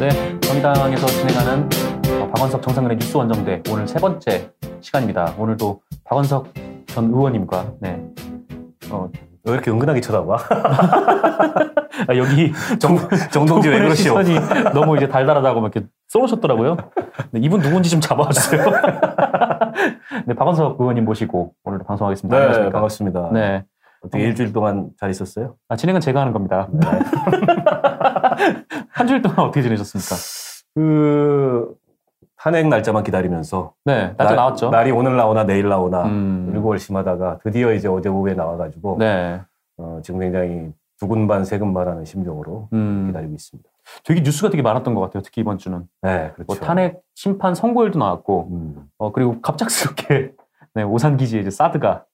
네, 정의당에서 진행하는 어, 박원석 정상근의 뉴스 원정대 오늘 세 번째 시간입니다. 오늘도 박원석 전 의원님과 네, 어, 왜 이렇게 은근하게 쳐다봐? 아, 여기 정, 정동지 왜 그러시오? 시선이 너무 이제 달달하다고 막 이렇게 쏘셨더라고요. 네, 이분 누군지 좀 잡아주세요. 네, 박원석 의원님 모시고 오늘 방송하겠습니다. 네, 안녕하십니까? 반갑습니다. 네, 어떻게 일주일 동안 잘 있었어요? 아, 진행은 제가 하는 겁니다. 네. 한 주일 동안 어떻게 지내셨습니까? 그 탄핵 날짜만 기다리면서 네, 날짜 날- 나왔죠. 날이 오늘 나오나 내일 나오나 음, 일골심하다가 드디어 이제 어제 오후에 나와가지고 네, 어, 지금 굉장히 두근 반 세근 반하는 심정으로 음, 기다리고 있습니다. 되게 뉴스가 되게 많았던 것 같아요. 특히 이번 주는 네, 그렇죠. 뭐 탄핵 심판 선고일도 나왔고, 음, 어, 그리고 갑작스럽게 네, 오산 기지에 이제 사드가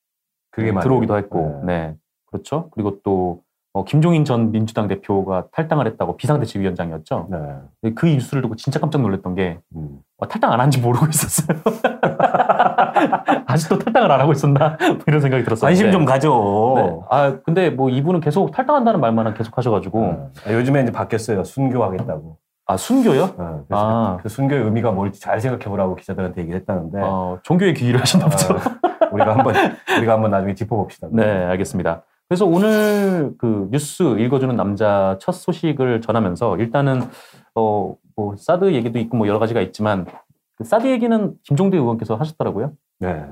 그게 많아요. 들어오기도 했고, 네. 네. 그렇죠. 그리고 또 어, 김종인 전 민주당 대표가 탈당을 했다고 비상대책위원장이었죠. 네. 그 뉴스를 듣고 진짜 깜짝 놀랐던 게 음. 어, 탈당 안 한지 모르고 있었어요. 아직도 탈당을 안 하고 있었나 뭐 이런 생각이 들었어요. 관심 좀 가져. 네. 아 근데 뭐 이분은 계속 탈당한다는 말만 계속 하셔가지고 네. 아, 요즘에 이제 바뀌었어요. 순교하겠다고. 아 순교요? 네, 그래서 아. 그 순교의 의미가 뭘지 잘 생각해보라고 기자들한테 얘기했다는데 어, 종교에 귀의를 하신다 보죠. 어, 우리가 한번 우리가 한번 나중에 짚어봅시다. 네, 알겠습니다. 그래서 오늘 그 뉴스 읽어주는 남자 첫 소식을 전하면서 일단은 어, 뭐 사드 얘기도 있고 뭐 여러 가지가 있지만 그 사드 얘기는 김종대 의원께서 하셨더라고요. 네.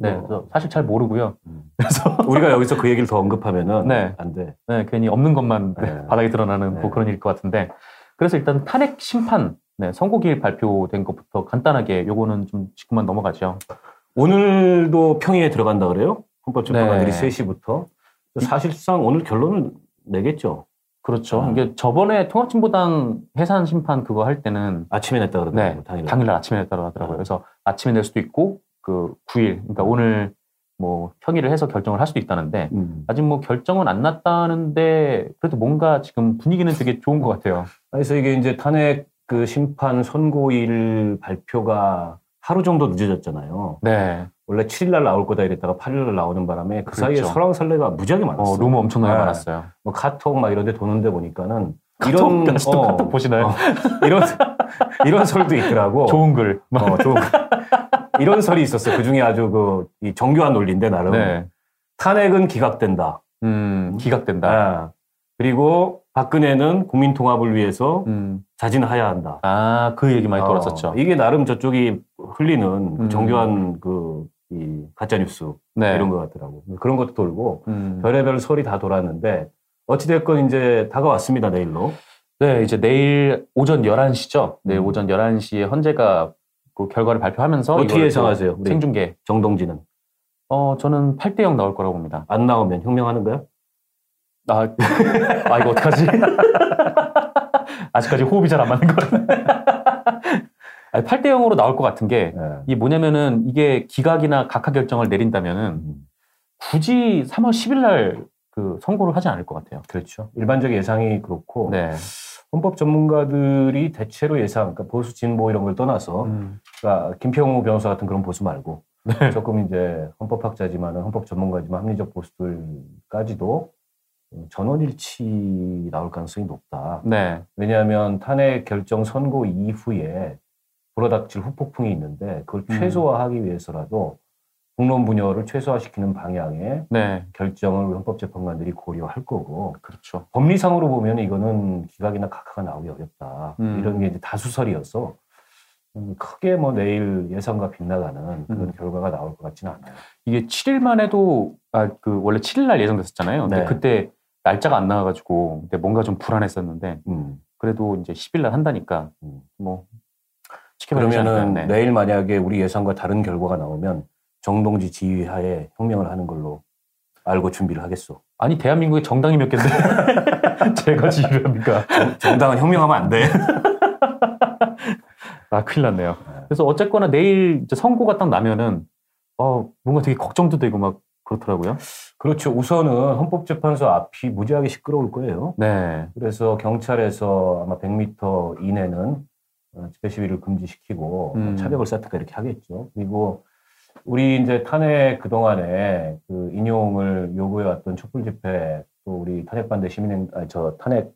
네, 뭐, 그래서 사실 잘 모르고요. 음. 그래서 우리가 여기서 그 얘기를 더 언급하면은 네. 안 돼. 네, 괜히 없는 것만 네, 네. 바닥에 드러나는 네. 뭐 그런 일일 것 같은데 그래서 일단 탄핵 심판 네, 선고기일 발표된 것부터 간단하게 요거는 좀 짚고만 넘어가죠. 오늘도 평의에 들어간다 그래요? 헌법재판관들이 네. 3시부터. 사실상 오늘 결론을 내겠죠. 그렇죠. 아. 이게 저번에 통합진보당 해산 심판 그거 할 때는 아침에 냈다 그러더라고요. 네, 당일날. 당일날 아침에 냈다고 하더라고요. 그래서 아침에 낼 수도 있고 그 9일, 그러니까 오늘 뭐 평의를 해서 결정을 할 수도 있다는데 음. 아직 뭐 결정은 안 났다는데 그래도 뭔가 지금 분위기는 되게 좋은 것 같아요. 그래서 이게 이제 탄핵 그 심판 선고일 발표가 하루 정도 늦어졌잖아요. 네, 원래 7일 날 나올 거다 이랬다가 8일 날 나오는 바람에 그 사이에 그렇죠. 설왕설래가 무지하게 많았어요. 어, 루머 엄청나게 네. 많았어요. 뭐 카톡 막 이런 데 도는데 보니까는 카톡, 아직도 어, 카톡 보시나요? 어, 이런 이런 설도 있더라고. 좋은 글. 어, 좋은 이런 설이 있었어요. 그 중에 아주 그 이 정교한 논리인데 나름 네, 탄핵은 기각된다. 음, 기각된다. 아, 그리고 박근혜는 국민 통합을 위해서 음, 자진하야 한다. 아, 그 얘기 많이 돌았었죠. 어, 이게 나름 저쪽이 흘리는 그 음. 정교한 그 이 가짜 뉴스 네. 이런 것 같더라고. 그런 것도 돌고 음. 별의별 설이 다 돌았는데 어찌됐건 이제 다가왔습니다 내일로. 네, 이제 내일 오전 11시죠. 내일 음. 오전 11시에 헌재가 그 결과를 발표하면서 어떻게 또 예상하세요? 생중계. 정동진은 어, 저는 8대 0 나올 거라고 봅니다. 안 나오면 혁명하는 거야? 아, 아 이거 어떡하지? 아직까지 호흡이 잘 안 맞는. 아니, 8대 0으로 나올 것 같은 게, 네. 이게 뭐냐면은, 이게 기각이나 각하 결정을 내린다면은, 음, 굳이 3월 10일 날 그 선고를 하지 않을 것 같아요. 그렇죠. 일반적 예상이 그렇고 네. 헌법 전문가들이 대체로 예상, 그러니까 보수 진보 이런 걸 떠나서 음, 그러니까 김평우 변호사 같은 그런 보수 말고 네. 조금 이제 헌법학자지만 헌법 전문가지만 합리적 보수들까지도 전원일치 나올 가능성이 높다. 네. 왜냐하면 탄핵 결정 선고 이후에 불어닥칠 후폭풍이 있는데 그걸 음. 최소화하기 위해서라도 공론 분열을 최소화시키는 방향의 네. 결정을 헌법재판관들이 고려할 거고 그렇죠. 법리상으로 보면 이거는 기각이나 각하가 나오기 어렵다. 음. 이런 게 이제 다수설이어서 음, 크게 뭐 내일 예상과 빗나가는 그런 음. 결과가 나올 것 같지는 않아요. 이게 7일만 해도, 아, 그, 원래 7일 날 예정됐었잖아요. 근데 네. 그때 날짜가 안 나와가지고, 근데 뭔가 좀 불안했었는데, 음. 그래도 이제 10일 날 한다니까, 음. 뭐, 지켜봐야 그러면은? 네. 내일 만약에 우리 예상과 다른 결과가 나오면 정동지 지휘하에 혁명을 하는 걸로 알고 준비를 하겠소. 아니 대한민국에 정당이 몇 개인데 제가 지휘를 합니까? 정 당은 혁명하면 안 돼. 아 큰일 났네요. 네. 그래서 어쨌거나 내일 선고가 딱 나면은 어 뭔가 되게 걱정도 되고 막 그렇더라고요. 그렇죠. 우선은 헌법재판소 앞이 무지하게 시끄러울 거예요. 네. 그래서 경찰에서 아마 100m 이내는 어, 집회 시위를 금지시키고 음. 뭐 차벽을 쌓든가 이렇게 하겠죠. 그리고 우리 이제 탄핵 그동안에 그 인용을 요구해왔던 촛불 집회 또 우리 탄핵 반대 시민행, 아니 저 탄핵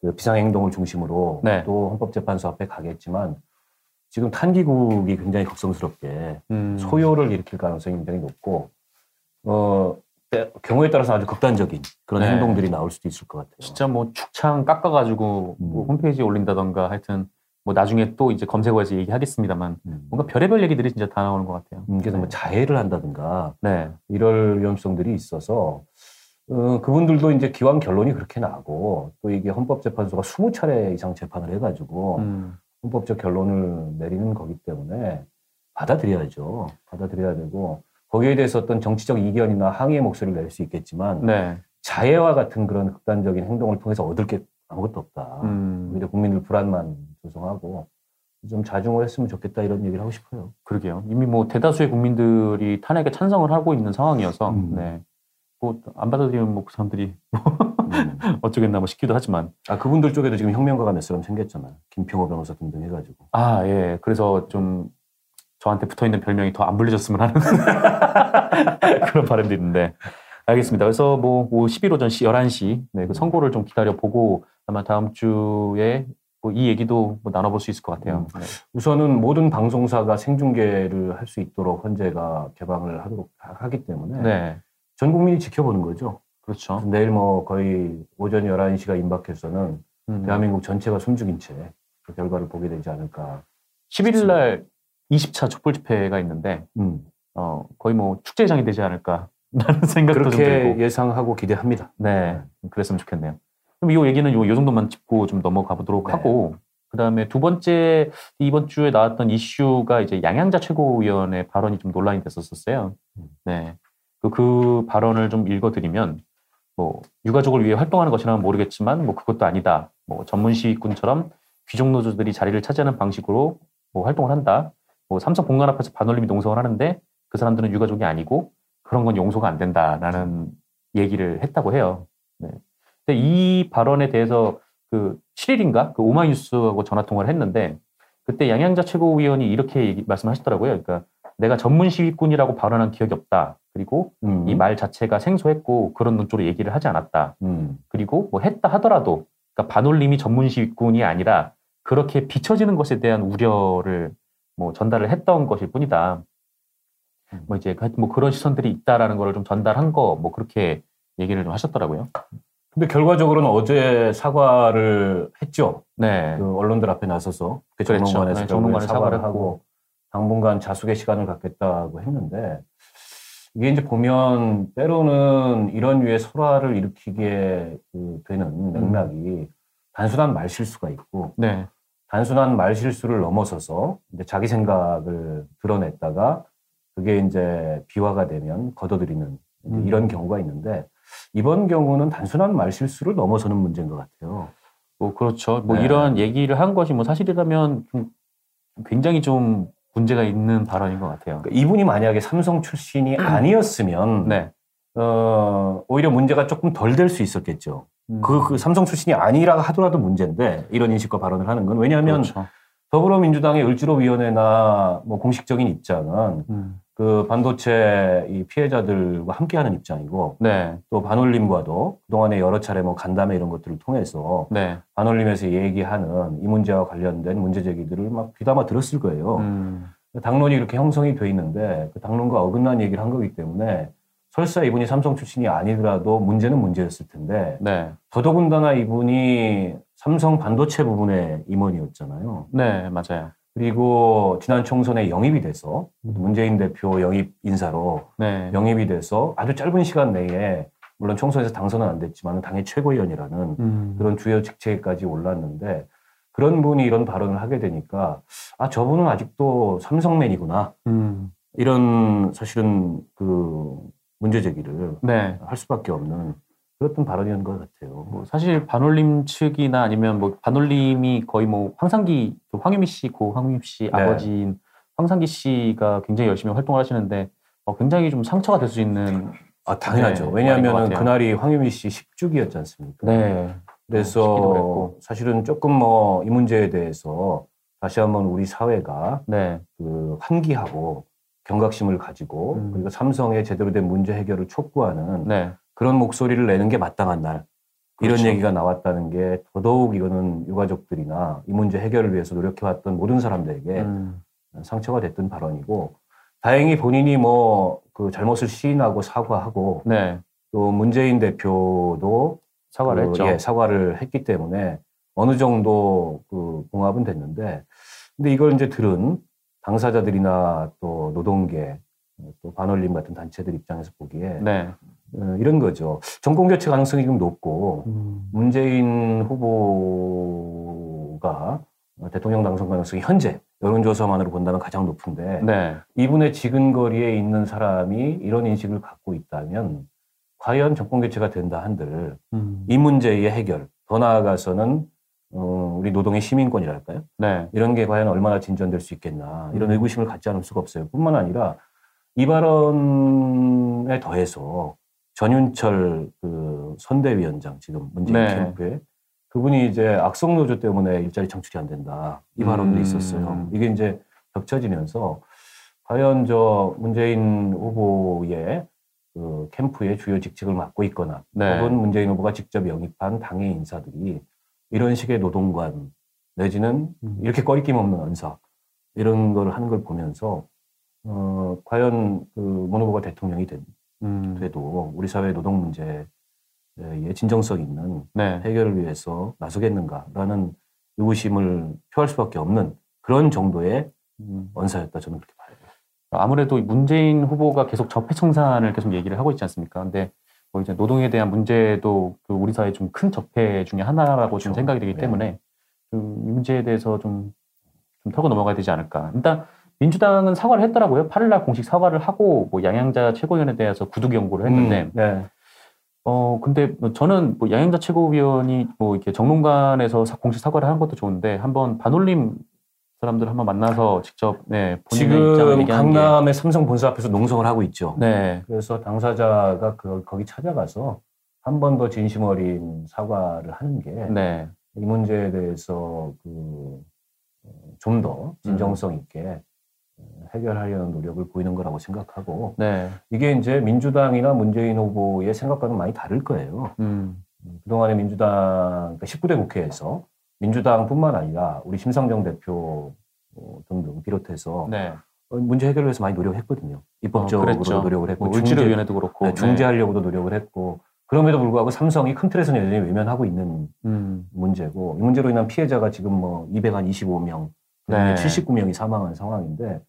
그 비상행동을 중심으로 네. 또 헌법재판소 앞에 가겠지만 지금 탄기국이 굉장히 걱정스럽게 음. 소요를 일으킬 가능성이 굉장히 높고 어 때- 경우에 따라서 아주 극단적인 그런 네. 행동들이 나올 수도 있을 것 같아요. 진짜 뭐 축창 깎아가지고 뭐 음. 홈페이지에 올린다던가 하여튼 뭐 나중에 또 이제 검색어에서 얘기하겠습니다만 음. 뭔가 별의별 얘기들이 진짜 다 나오는 것 같아요. 음, 그래서 뭐 네. 자해를 한다든가 네. 이럴 위험성들이 있어서 어, 그분들도 이제 기왕 결론이 그렇게 나고 또 이게 헌법재판소가 20차례 이상 재판을 해가지고 음. 헌법적 결론을 내리는 거기 때문에 받아들여야죠. 받아들여야 되고 거기에 대해서 어떤 정치적 이견이나 항의의 목소리를 낼 수 있겠지만 네. 자해와 같은 그런 극단적인 행동을 통해서 얻을 게 아무것도 없다. 음. 오히려 국민들 불안만 조성하고 좀 자중을 했으면 좋겠다 이런 얘기를 하고 싶어요. 그러게요. 이미 뭐 대다수의 국민들이 탄핵에 찬성을 하고 있는 상황이어서 음. 네. 뭐안 받아들이면 뭐 그 사람들이 음. 어쩌겠나 뭐 싶기도 하지만 아 그분들 쪽에도 지금 혁명가가 몇 사람 생겼잖아요. 김평호 변호사 등등 해가지고. 아, 예. 그래서 좀 저한테 붙어 있는 별명이 더 안 불려졌으면 하는 그런 바람도 있는데. 알겠습니다. 그래서 뭐, 뭐 11호 전 11시, 네, 그 선고를 좀 기다려 보고 아마 다음 주에 뭐 이 얘기도 뭐 나눠볼 수 있을 것 같아요. 네. 우선은 모든 방송사가 생중계를 할 수 있도록 헌재가 개방을 하도록 하- 하기 때문에 네. 전 국민이 지켜보는 거죠. 그렇죠. 내일 뭐 거의 오전 11시가 임박해서는 음. 대한민국 전체가 숨죽인 채 그 결과를 보게 되지 않을까. 11일 날 20차 촛불 집회가 있는데, 음. 어, 거의 뭐 축제장이 되지 않을까. 라는 생각도 좀 그렇게. 예상하고 기대합니다. 네, 그랬으면 좋겠네요. 그럼 이 얘기는 요, 요 정도만 짚고 좀 넘어가 보도록 네. 하고, 그 다음에 두 번째, 이번 주에 나왔던 이슈가 이제 양양자 최고위원의 발언이 좀 논란이 됐었었어요. 음. 네. 그, 그 발언을 좀 읽어드리면, 뭐, 유가족을 위해 활동하는 것이라면 모르겠지만, 뭐, 그것도 아니다. 뭐, 전문 시위꾼처럼 귀족 노조들이 자리를 차지하는 방식으로 뭐 활동을 한다. 뭐, 삼성 본관 앞에서 반올림이 농성을 하는데, 그 사람들은 유가족이 아니고, 그런 건 용서가 안 된다라는 얘기를 했다고 해요. 네. 이 발언에 대해서 그 7일인가 그 오마이뉴스하고 전화 통화를 했는데 그때 양양자 최고위원이 이렇게 얘기, 말씀하시더라고요. 그러니까 내가 전문 시위꾼이라고 발언한 기억이 없다. 그리고 음. 이말 자체가 생소했고 그런 논조로 얘기를 하지 않았다. 음. 그리고 뭐 했다 하더라도 그러니까 반올림이 전문 시위꾼이 아니라 그렇게 비춰지는 것에 대한 우려를 뭐 전달을 했던 것일 뿐이다. 뭐 이제 뭐 그런 시선들이 있다라는 거를 좀 전달한 거 뭐 그렇게 얘기를 좀 하셨더라고요. 근데 결과적으로는 어제 사과를 했죠. 네. 그 언론들 앞에 나서서 그 그렇죠. 네, 결국에 정론관에 사과를 하고 당분간 자숙의 시간을 갖겠다고 했는데 이게 이제 보면 때로는 이런 류의 설화를 일으키게 그 되는 맥락이 단순한 말 실수가 있고 네. 단순한 말 실수를 넘어서서 이제 자기 생각을 드러냈다가 그게 이제 비화가 되면 걷어들이는 이제 음. 이런 경우가 있는데 이번 경우는 단순한 말실수를 넘어서는 문제인 것 같아요. 뭐 그렇죠. 뭐 네. 이런 얘기를 한 것이 뭐 사실이라면 좀 굉장히 좀 문제가 있는 발언인 것 같아요. 그러니까 이분이 만약에 삼성 출신이 아니었으면 네. 어, 오히려 문제가 조금 덜 될 수 있었겠죠. 그, 그 삼성 출신이 아니라 하더라도 문제인데 이런 인식과 발언을 하는 건 왜냐하면 그렇죠. 더불어민주당의 을지로위원회나 뭐 공식적인 입장은 음. 그 반도체 이 피해자들과 함께하는 입장이고 네. 또 반올림과도 그동안에 여러 차례 뭐 간담회 이런 것들을 통해서 네. 반올림에서 얘기하는 이 문제와 관련된 문제 제기들을 막 귀담아 들었을 거예요. 음. 당론이 이렇게 형성이 돼 있는데 그 당론과 어긋난 얘기를 한 거기 때문에 설사 이분이 삼성 출신이 아니더라도 문제는 문제였을 텐데 네. 더더군다나 이분이 삼성 반도체 부분의 임원이었잖아요. 네, 맞아요. 그리고 지난 총선에 영입이 돼서 문재인 대표 영입 인사로 네. 영입이 돼서 아주 짧은 시간 내에 물론 총선에서 당선은 안 됐지만 당의 최고위원이라는 음. 그런 주요 직책까지 올랐는데 그런 분이 이런 발언을 하게 되니까 아 저분은 아직도 삼성맨이구나 음. 이런 사실은 그 문제 제기를 네. 할 수밖에 없는 그랬던 발언이었던 것 같아요. 뭐 사실 반올림 측이나 아니면 뭐 반올림이 거의 뭐 황상기 그 황유미 씨, 고 황유미 씨 네. 아버지인 황상기 씨가 굉장히 열심히 활동을 하시는데 어, 굉장히 좀 상처가 될 수 있는 아 당연하죠. 네, 왜냐하면. 그날이 황유미 씨 10주기였지 않습니까? 네. 그래서 그랬고. 사실은 조금 뭐 이 문제에 대해서 다시 한번 우리 사회가 네. 그 환기하고 경각심을 가지고 음. 그리고 삼성의 제대로 된 문제 해결을 촉구하는 네. 그런 목소리를 내는 게 마땅한 날. 이런 그렇죠. 얘기가 나왔다는 게 더더욱 이거는 유가족들이나 이 문제 해결을 위해서 노력해왔던 모든 사람들에게 음. 상처가 됐던 발언이고 다행히 본인이 뭐 그 잘못을 시인하고 사과하고 네. 또 문재인 대표도 사과를 그, 했죠. 예, 사과를 했기 때문에 어느 정도 그 봉합은 됐는데 근데 이걸 이제 들은 당사자들이나 또 노동계 또 반올림 같은 단체들 입장에서 보기에 네. 어, 이런 거죠. 정권 교체 가능성이 좀 높고 음. 문재인 후보가 대통령 당선 가능성이 현재 여론조사만으로 본다면 가장 높은데 네. 이분의 지근거리에 있는 사람이 이런 인식을 갖고 있다면 과연 정권 교체가 된다 한들 음. 이 문제의 해결 더 나아가서는 어, 우리 노동의 시민권이랄까요? 네. 이런 게 과연 얼마나 진전될 수 있겠나 이런 음. 의구심을 갖지 않을 수가 없어요. 뿐만 아니라 이 발언에 더해서 전윤철 그 선대위원장 지금 문재인 네. 캠프에 그분이 이제 악성 노조 때문에 일자리 창출이 안 된다 이 발언도 음. 있었어요. 이게 이제 겹쳐지면서 과연 저 문재인 후보의 그 캠프의 주요 직책을 맡고 있거나 네. 혹은 문재인 후보가 직접 영입한 당의 인사들이 이런 식의 노동관 내지는 음. 이렇게 꺼리낌 없는 언사 이런 걸 하는 걸 보면서 어, 과연 그문 후보가 대통령이 된, 음. 돼도 우리 사회 노동 문제에 진정성 있는 네. 해결을 위해서 나서겠는가라는 의구심을 표할 수밖에 없는 그런 정도의 음. 언사였다 저는 그렇게 봐요. 아무래도 문재인 후보가 계속 적폐 청산을 계속 얘기를 하고 있지 않습니까? 근데 뭐 이제 노동에 대한 문제도 그 우리 사회 좀 큰 적폐 중에 하나라고 좀 그렇죠. 생각이 되기 네. 때문에 좀 이 문제에 대해서 좀, 좀 털고 넘어가야 되지 않을까. 일단 민주당은 사과를 했더라고요. 8일날 공식 사과를 하고 뭐 양양자 최고위원에 대해서 구두 경고를 했는데 음, 네. 어 근데 뭐 저는 뭐 양양자 최고위원이 뭐 이렇게 정론관에서 사- 공식 사과를 하는 것도 좋은데 한번 반올림 사람들 한번 만나서 직접 네 지금 강남의 삼성 본사 앞에서 농성을 하고 있죠. 네. 그래서 당사자가 그 거기 찾아가서 한 번 더 진심 어린 사과를 하는 게이 네. 문제에 대해서 그 좀 더 진정성 있게 어, 해결하려는 노력을 보이는 거라고 생각하고 네. 이게 이제 민주당이나 문재인 후보의 생각과는 많이 다를 거예요. 음. 음, 그동안에 민주당, 그러니까 19대 국회에서 민주당뿐만 아니라 우리 심상정 대표 어, 등등 비롯해서 네. 어, 문제 해결을 위해서 많이 노력했거든요. 입법적으로 어, 그랬죠. 노력을 했고 뭐 중재, 을지로위원회도 그렇고 네, 중재하려고도 노력을 했고 그럼에도 불구하고 삼성이 큰 틀에서는 여전히 외면하고 있는 네. 음. 문제고 이 문제로 인한 피해자가 지금 뭐 225명, 네. 79명이 사망한 상황인데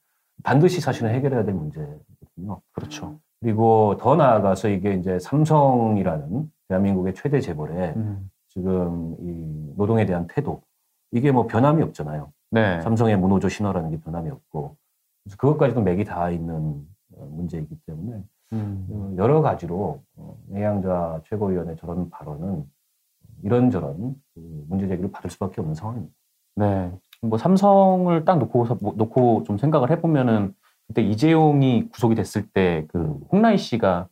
반드시 사실은 해결해야 될 문제거든요. 그렇죠. 그리고 더 나아가서 이게 이제 삼성이라는 대한민국의 최대 재벌의 음. 지금 이 노동에 대한 태도 이게 뭐 변함이 없잖아요. 네. 삼성의 무노조 신화라는 게 변함이 없고 그래서 그것까지도 맥이 닿아 있는 어, 문제이기 때문에 음. 어, 여러 가지로 어, 내양자 최고위원의 저런 발언은 이런저런 그 문제 제기를 받을 수밖에 없는 상황입니다. 네. 뭐 삼성을 딱 놓고 뭐 놓고 좀 생각을 해보면은 그때 이재용이 구속이 됐을 때 그 홍라희 씨가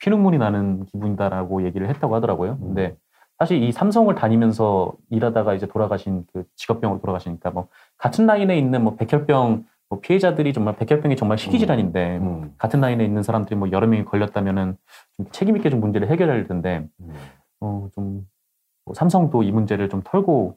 피눈물이 나는 기분이다라고 얘기를 했다고 하더라고요. 근데 사실 이 삼성을 다니면서 일하다가 이제 돌아가신 그 직업병으로 돌아가시니까 뭐 같은 라인에 있는 뭐 백혈병 뭐 피해자들이 정말 백혈병이 정말 희귀 질환인데 음, 같은 라인에 있는 사람들이 뭐 여러 명이 걸렸다면은 좀 책임 있게 좀 문제를 해결해야 될 텐데 음. 어좀 뭐 삼성도 이 문제를 좀 털고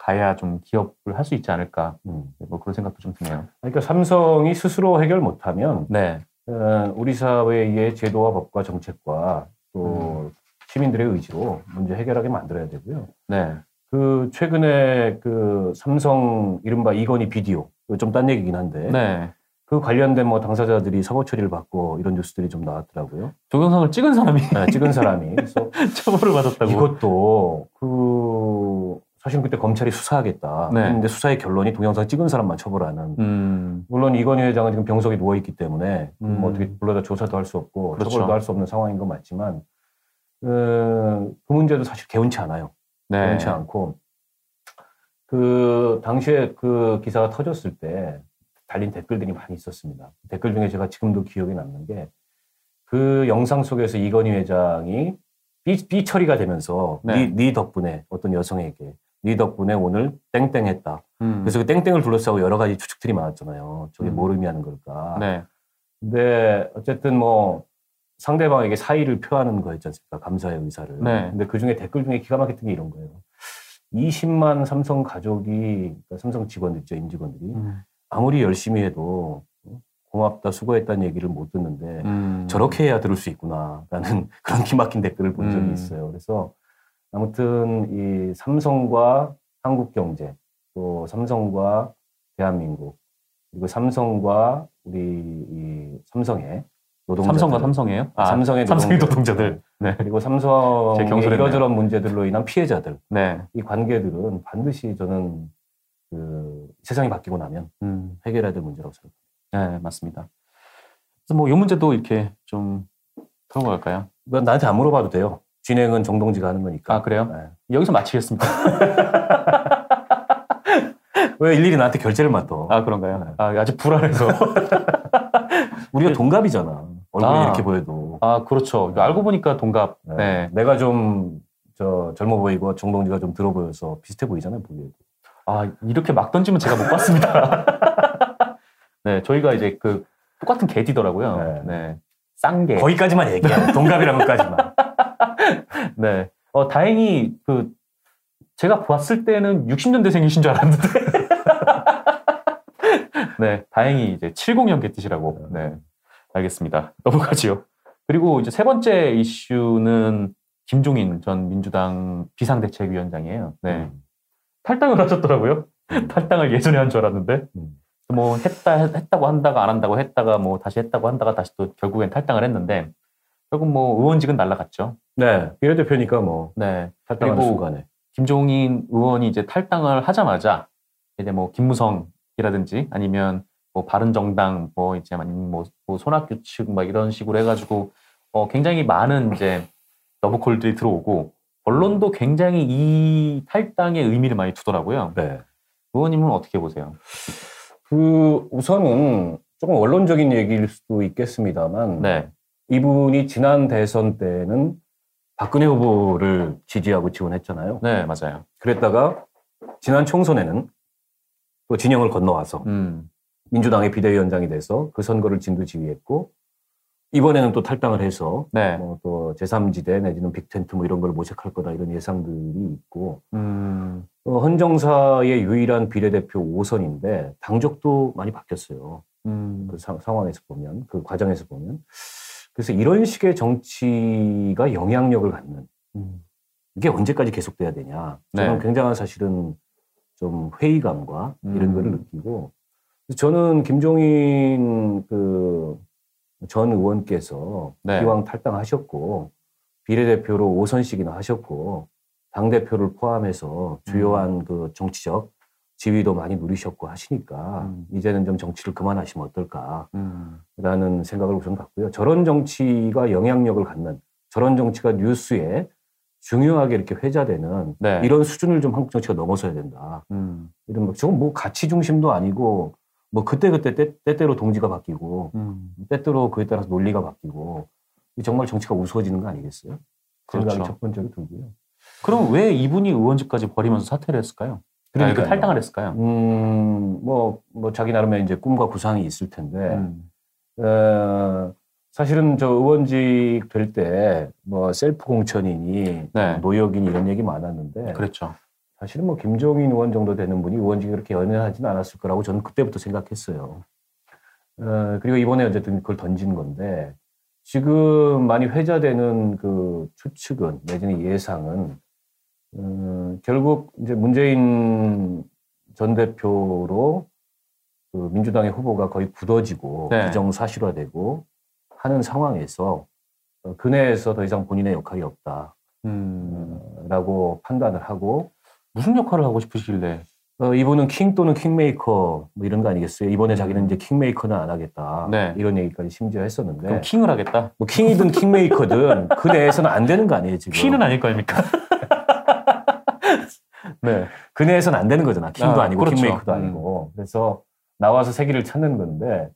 가야 좀 기업을 할 수 있지 않을까 음. 뭐 그런 생각도 좀 드네요. 그러니까 삼성이 스스로 해결 못하면 네, 어, 우리 사회의 제도와 법과 정책과 또 시민들의 의지로 문제 해결하게 만들어야 되고요. 네, 그 최근에 그 삼성 이른바 이건희 비디오 좀 딴 얘기긴 한데 네. 그 관련된 뭐 당사자들이 사고 처리를 받고 이런 뉴스들이 좀 나왔더라고요. 동영상을 찍은 사람이 네, 찍은 사람이 그래서 처벌을 받았다고. 이것도 그 사실 그때 검찰이 수사하겠다 네. 했는데 수사의 결론이 동영상 찍은 사람만 처벌하는 음, 물론 이건희 회장은 지금 병석에 누워 있기 때문에 음. 뭐 어떻게 불러다 조사도 할 수 없고 그렇죠. 처벌도 할 수 없는 상황인 건 맞지만 그, 그 문제도 사실 개운치 않아요. 네, 개운치 않고 그 당시에 그 기사가 터졌을 때 달린 댓글들이 많이 있었습니다. 댓글 중에 제가 지금도 기억에 남는 게 그 영상 속에서 이건희 회장이 삐, 삐 처리가 되면서 네. 네. 네 덕분에 어떤 여성에게 네 덕분에 오늘 땡땡했다. 음, 그래서 그 땡땡을 둘러싸고 여러 가지 추측들이 많았잖아요. 저게 음. 뭘 의미하는 걸까. 네, 근데 어쨌든 뭐 상대방에게 사의를 표하는 거였지 않습니까? 감사의 의사를. 네. 근데 그 중에 댓글 중에 기가 막혔던 게 이런 거예요. 20만 삼성 가족이, 그러니까 삼성 직원들 있죠, 임직원들이. 음. 아무리 열심히 해도 고맙다, 수고했다는 얘기를 못 듣는데 음. 저렇게 해야 들을 수 있구나라는 그런 기막힌 댓글을 본 적이 음. 있어요. 그래서 아무튼 이 삼성과 한국 경제, 또 삼성과 대한민국, 그리고 삼성과 우리 이 삼성의 노동자들, 삼성과 삼성이에요? 아, 삼성의 삼성의 노동자들. 네. 그리고 제 삼성의. 이러저런 문제들로 인한 피해자들, 네. 이 관계들은 반드시 저는 그 세상이 바뀌고 나면 음. 해결해야 될 문제라고 생각합니다. 네, 맞습니다. 그래서 뭐 이 문제도 이렇게 좀 풀어볼까요? 갈까요? 그건 나한테 안 물어봐도 돼요. 진행은 정동지가 하는 거니까. 아, 그래요? 네. 여기서 마치겠습니다. 왜 일일이 나한테 결제를 맡아? 아, 그런가요? 아, 아직 불안해서. 우리가 동갑이잖아. 얼굴이 아. 이렇게 보여도. 아, 그렇죠. 알고 보니까 동갑. 네. 네. 내가 좀, 저, 젊어 보이고 정동지가 좀 들어 보여서 비슷해 보이잖아요, 보기에도. 아, 이렇게 막 던지면 제가 못 봤습니다. 네, 저희가 이제 그 똑같은 개디더라고요. 네. 네. 쌍개. 거기까지만 얘기해. 동갑이란 것까지만. 네. 어, 다행히 그 제가 봤을 때는 60년대생이신 줄 알았는데. 네, 다행히 이제 70년개 뜻이라고. 네. 알겠습니다. 넘어가지요. 그리고 이제 세 번째 이슈는 김종인 전 민주당 비상대책위원장이에요. 네. 음. 탈당을 하셨더라고요. 탈당을 예전에 한 줄 알았는데. 음. 뭐 했다 했다고 한다가 안 한다고 했다가 뭐 다시 했다고 한다가 다시 또 결국엔 탈당을 했는데 결국 뭐 의원직은 날라갔죠. 네. 비례대표니까 뭐, 네. 탈당하는 그리고 순간에. 김종인 의원이 이제 탈당을 하자마자 이제 뭐 김무성이라든지 아니면 뭐 바른정당 뭐 이제 아니면 뭐, 뭐 손학규 측 막 이런 식으로 해가지고 어 굉장히 많은 이제 러브콜들이 들어오고 언론도 굉장히 이 탈당의 의미를 많이 두더라고요. 네. 의원님은 어떻게 보세요? 그, 우선은 조금 원론적인 얘기일 수도 있겠습니다만. 네. 이분이 지난 대선 때는 박근혜 후보를 지지하고 지원했잖아요. 네, 맞아요. 그랬다가 지난 총선에는 또 진영을 건너와서 음. 민주당의 비대위원장이 돼서 그 선거를 진두지휘했고 이번에는 또 탈당을 해서 네. 뭐또 제3지대 내지는 빅텐트 뭐 이런 걸 모색할 거다 이런 예상들이 있고 음. 어, 헌정사의 유일한 비례대표 5선인데 당적도 많이 바뀌었어요. 음. 그 상, 상황에서 보면 그 과정에서 보면 그래서 이런 식의 정치가 영향력을 갖는 음. 이게 언제까지 계속돼야 되냐 저는 네. 굉장한 사실은 좀 회의감과 이런 음. 거를 느끼고 저는 김종인 그 전 의원께서 네. 기왕 탈당하셨고 비례대표로 5선씩이나 하셨고 당 대표를 포함해서 주요한 그 정치적 지위도 많이 누리셨고 하시니까 음. 이제는 좀 정치를 그만하시면 어떨까 음. 라는 생각을 우선 갖고요. 저런 정치가 영향력을 갖는 저런 정치가 뉴스에 중요하게 이렇게 회자되는 네. 이런 수준을 좀 한국 정치가 넘어서야 된다. 음. 이런 뭐 저건 뭐 가치 중심도 아니고 뭐 그때 그때 때, 때때로 동지가 바뀌고 음. 때때로 그에 따라서 논리가 바뀌고 이 정말 정치가 우스워지는 거 아니겠어요? 생각이 그렇죠. 첫 번째로 들고요. 그럼 왜 이분이 의원직까지 버리면서 사퇴를 했을까요? 아니, 그 그러니까요. 탈당을 했을까요? 음, 뭐, 뭐 자기 나름의 이제 꿈과 구상이 있을 텐데 음. 어, 사실은 저 의원직 될 때 뭐 셀프 공천이니 네. 노역이니 이런 얘기 많았는데 그랬죠. 사실은 뭐 김종인 의원 정도 되는 분이 의원직이 그렇게 연연하지는 않았을 거라고 저는 그때부터 생각했어요. 어, 그리고 이번에 어쨌든 그걸 던진 건데 지금 많이 회자되는 그 추측은 내지는 예상은 어, 결국 이제 문재인 전 대표로 그 민주당의 후보가 거의 굳어지고 네. 기정사실화되고 하는 상황에서 어, 그 내에서 더 이상 본인의 역할이 없다라고 음. 판단을 하고 무슨 역할을 하고 싶으시길래? 어, 이분은 킹 또는 킹메이커 뭐 이런 거 아니겠어요? 이번에 자기는 이제 킹메이커는 안 하겠다. 음. 네. 이런 얘기까지 심지어 했었는데 그럼 킹을 하겠다? 뭐 킹이든 킹메이커든 그 내에서는 안 되는 거 아니에요 지금? 퀸은 아닐 거 아닙니까? 네. 그 내에서는 안 되는 거잖아. 킹도 아, 아, 니고 그렇죠. 킹메이커도 아니고. 그래서 나와서 세기를 찾는 건데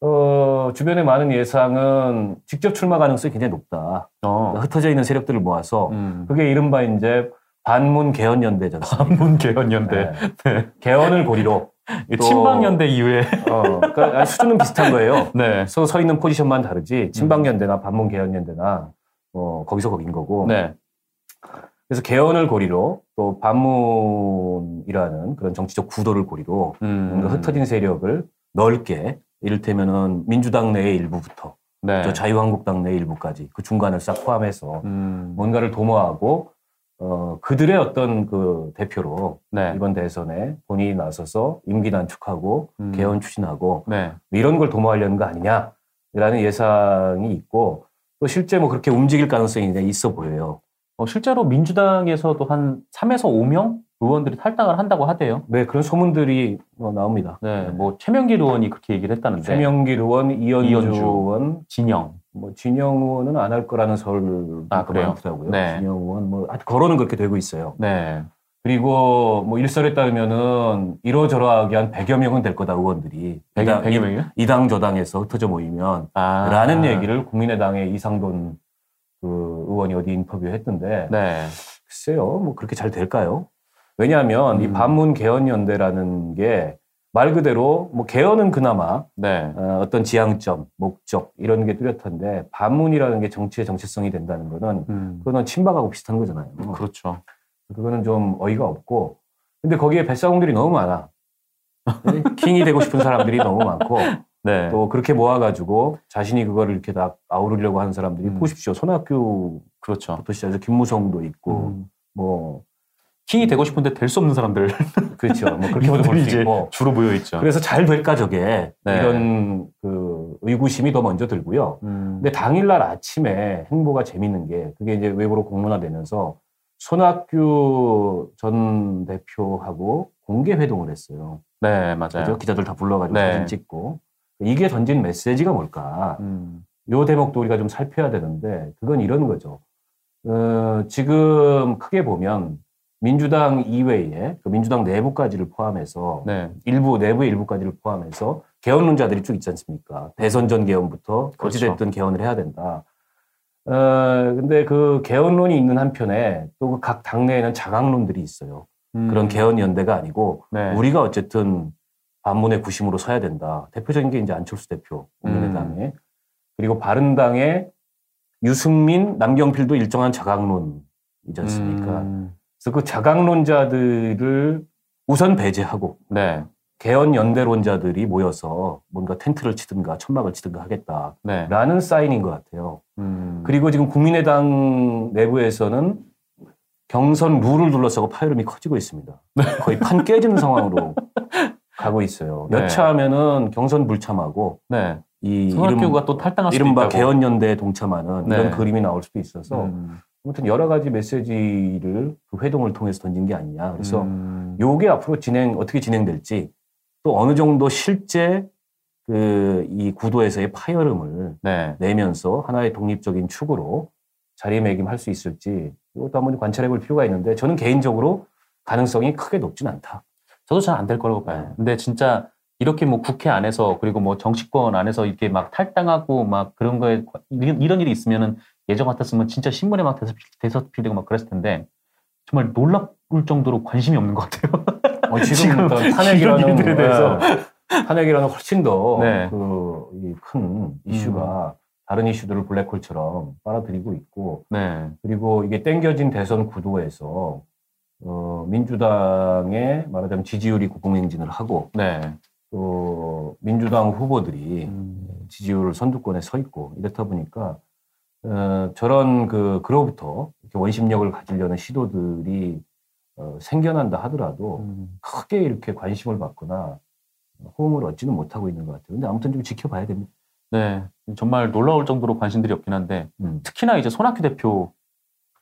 어, 주변의 많은 예상은 직접 출마 가능성이 굉장히 높다. 어. 흩어져 있는 세력들을 모아서 음. 그게 이른바 이제 반문 개헌 연대잖아요. 반문 개헌 연대. 네. 개헌을 고리로 또- 친박 연대 이후에. 어, 그러니까 수준은 비슷한 거예요. 네. 서, 서 있는 포지션만 다르지 친박 연대나 반문 개헌 연대나 어, 거기서 거긴 거고 네. 그래서 개헌을 고리로 또 반문이라는 그런 정치적 구도를 고리로 음. 뭔가 흩어진 세력을 넓게 이를테면은 민주당 내의 일부부터 네. 저 자유한국당 내 일부까지 그 중간을 싹 포함해서 음. 뭔가를 도모하고 어, 그들의 어떤 그 대표로 네. 이번 대선에 본인이 나서서 임기 단축하고 음. 개헌 추진하고 네. 이런 걸 도모하려는 거 아니냐라는 예상이 있고 또 실제 뭐 그렇게 움직일 가능성이 있어 보여요. 어, 실제로 민주당에서도 한 3에서 5명 의원들이 탈당을 한다고 하대요. 네 그런 소문들이 뭐 나옵니다. 네. 뭐 최명길 의원이 그렇게 얘기를 했다는데. 최명길 의원, 이현주, 이현주. 의원, 진영. 뭐 진영 의원은 안 할 거라는 설도 아, 그래요? 많더라고요. 네. 진영 의원 뭐 거론은 그렇게 되고 있어요. 네. 그리고 뭐 일설에 따르면은 이러저러하게 한 100여 명은 될 거다 의원들이 백여 이당- 백여 명이요? 이당 저당에서 흩어져 모이면 아. 라는 얘기를 국민의당의 이상돈 그 의원이 어디 인터뷰에 했던데 네. 글쎄요 뭐 그렇게 잘 될까요? 왜냐하면 이 음. 반문 개헌 연대라는 게 말 그대로 뭐 개헌은 그나마 네. 어, 어떤 지향점, 목적 이런 게 뚜렷한데 반문이라는 게 정치의 정체성이 된다는 거는 음. 그거는 친박하고 비슷한 거잖아요. 그렇죠. 그거는 좀 어이가 없고 근데 거기에 뱃사공들이 너무 많아. 네? 킹이 되고 싶은 사람들이 너무 많고 네. 또 그렇게 모아가지고 자신이 그거를 이렇게 다 아우르려고 하는 사람들이 음. 보십시오. 손학규부터 그렇죠. 시작해서 김무성도 있고 음. 뭐 킹이 되고 싶은데 될 수 없는 사람들 그렇죠. 뭐 그렇게도 볼 이분들이 수 이제 있고 주로 모여 있죠. 그래서 잘 될까 저게 네. 이런 그 의구심이 더 먼저 들고요. 음. 근데 당일날 아침에 행보가 재밌는 게 그게 이제 외부로 공론화되면서 손학규 전 대표하고 공개 회동을 했어요. 네, 맞아요. 그죠? 기자들 다 불러가지고 네. 사진 찍고 이게 던진 메시지가 뭘까? 음. 요 대목도 우리가 좀 살펴야 되는데 그건 이런 거죠. 어, 지금 크게 보면 민주당 이외에 그 민주당 내부까지를 포함해서 네. 일부 내부의 일부까지를 포함해서 개헌론자들이 쭉 있지 않습니까? 대선 전 개헌부터 그렇죠. 어찌됐든 개헌을 해야 된다. 어, 근데 그 개헌론이 있는 한편에 또 각 당내에는 자강론들이 있어요. 음. 그런 개헌 연대가 아니고 네. 우리가 어쨌든 반문의 구심으로 서야 된다. 대표적인 게 이제 안철수 대표 국민의당에 그리고 바른당의 유승민, 남경필도 일정한 자강론이지 않습니까? 음. 그래서 그 자강론자들을 우선 배제하고 네. 개헌 연대론자들이 모여서 뭔가 텐트를 치든가 천막을 치든가 하겠다라는 네. 사인인 것 같아요. 음. 그리고 지금 국민의당 내부에서는 경선 룰을 둘러싸고 파열음이 커지고 있습니다. 거의 판 깨지는 상황으로 가고 있어요. 네. 여차하면은 경선 불참하고 네. 이 이름, 또 탈당할 수도 이른바 있다고. 개헌연대에 동참하는 네. 이런 그림이 나올 수도 있어서 음. 아무튼 여러 가지 메시지를 그 회동을 통해서 던진 게 아니냐. 그래서 음. 요게 앞으로 진행 어떻게 진행될지 또 어느 정도 실제 그 이 구도에서의 파열음을 네. 내면서 하나의 독립적인 축으로 자리매김할 수 있을지 이것도 한번 관찰해 볼 필요가 있는데 저는 개인적으로 가능성이 크게 높진 않다. 저도 잘 안 될 거라고 봐요. 네. 근데 진짜 이렇게 뭐 국회 안에서 그리고 뭐 정치권 안에서 이렇게 막 탈당하고 막 그런 거에 과- 이런, 일이 있으면은 예전 같았으면 진짜 신문에 막 대서, 대서 필되고 막 그랬을 텐데 정말 놀라울 정도로 관심이 없는 것 같아요. 어, 지금, 지금 탄핵이라는 일들에 대해서. 예, 탄핵이라는 훨씬 더 네. 그큰 이슈가 다른 이슈들을 블랙홀처럼 빨아들이고 있고 네. 그리고 이게 땡겨진 대선 구도에서 어, 민주당의 말하자면 지지율이 고공행진을 하고 네. 또 민주당 후보들이 음. 지지율 선두권에 서 있고 이렇다 보니까 어, 저런 그 그로부터 이렇게 원심력을 가지려는 시도들이 어, 생겨난다 하더라도 음. 크게 이렇게 관심을 받거나 호응을 얻지는 못하고 있는 것 같아요. 근데 아무튼 좀 지켜봐야 됩니다. 네. 정말 놀라울 정도로 관심들이 없긴 한데 음. 특히나 이제 손학규 대표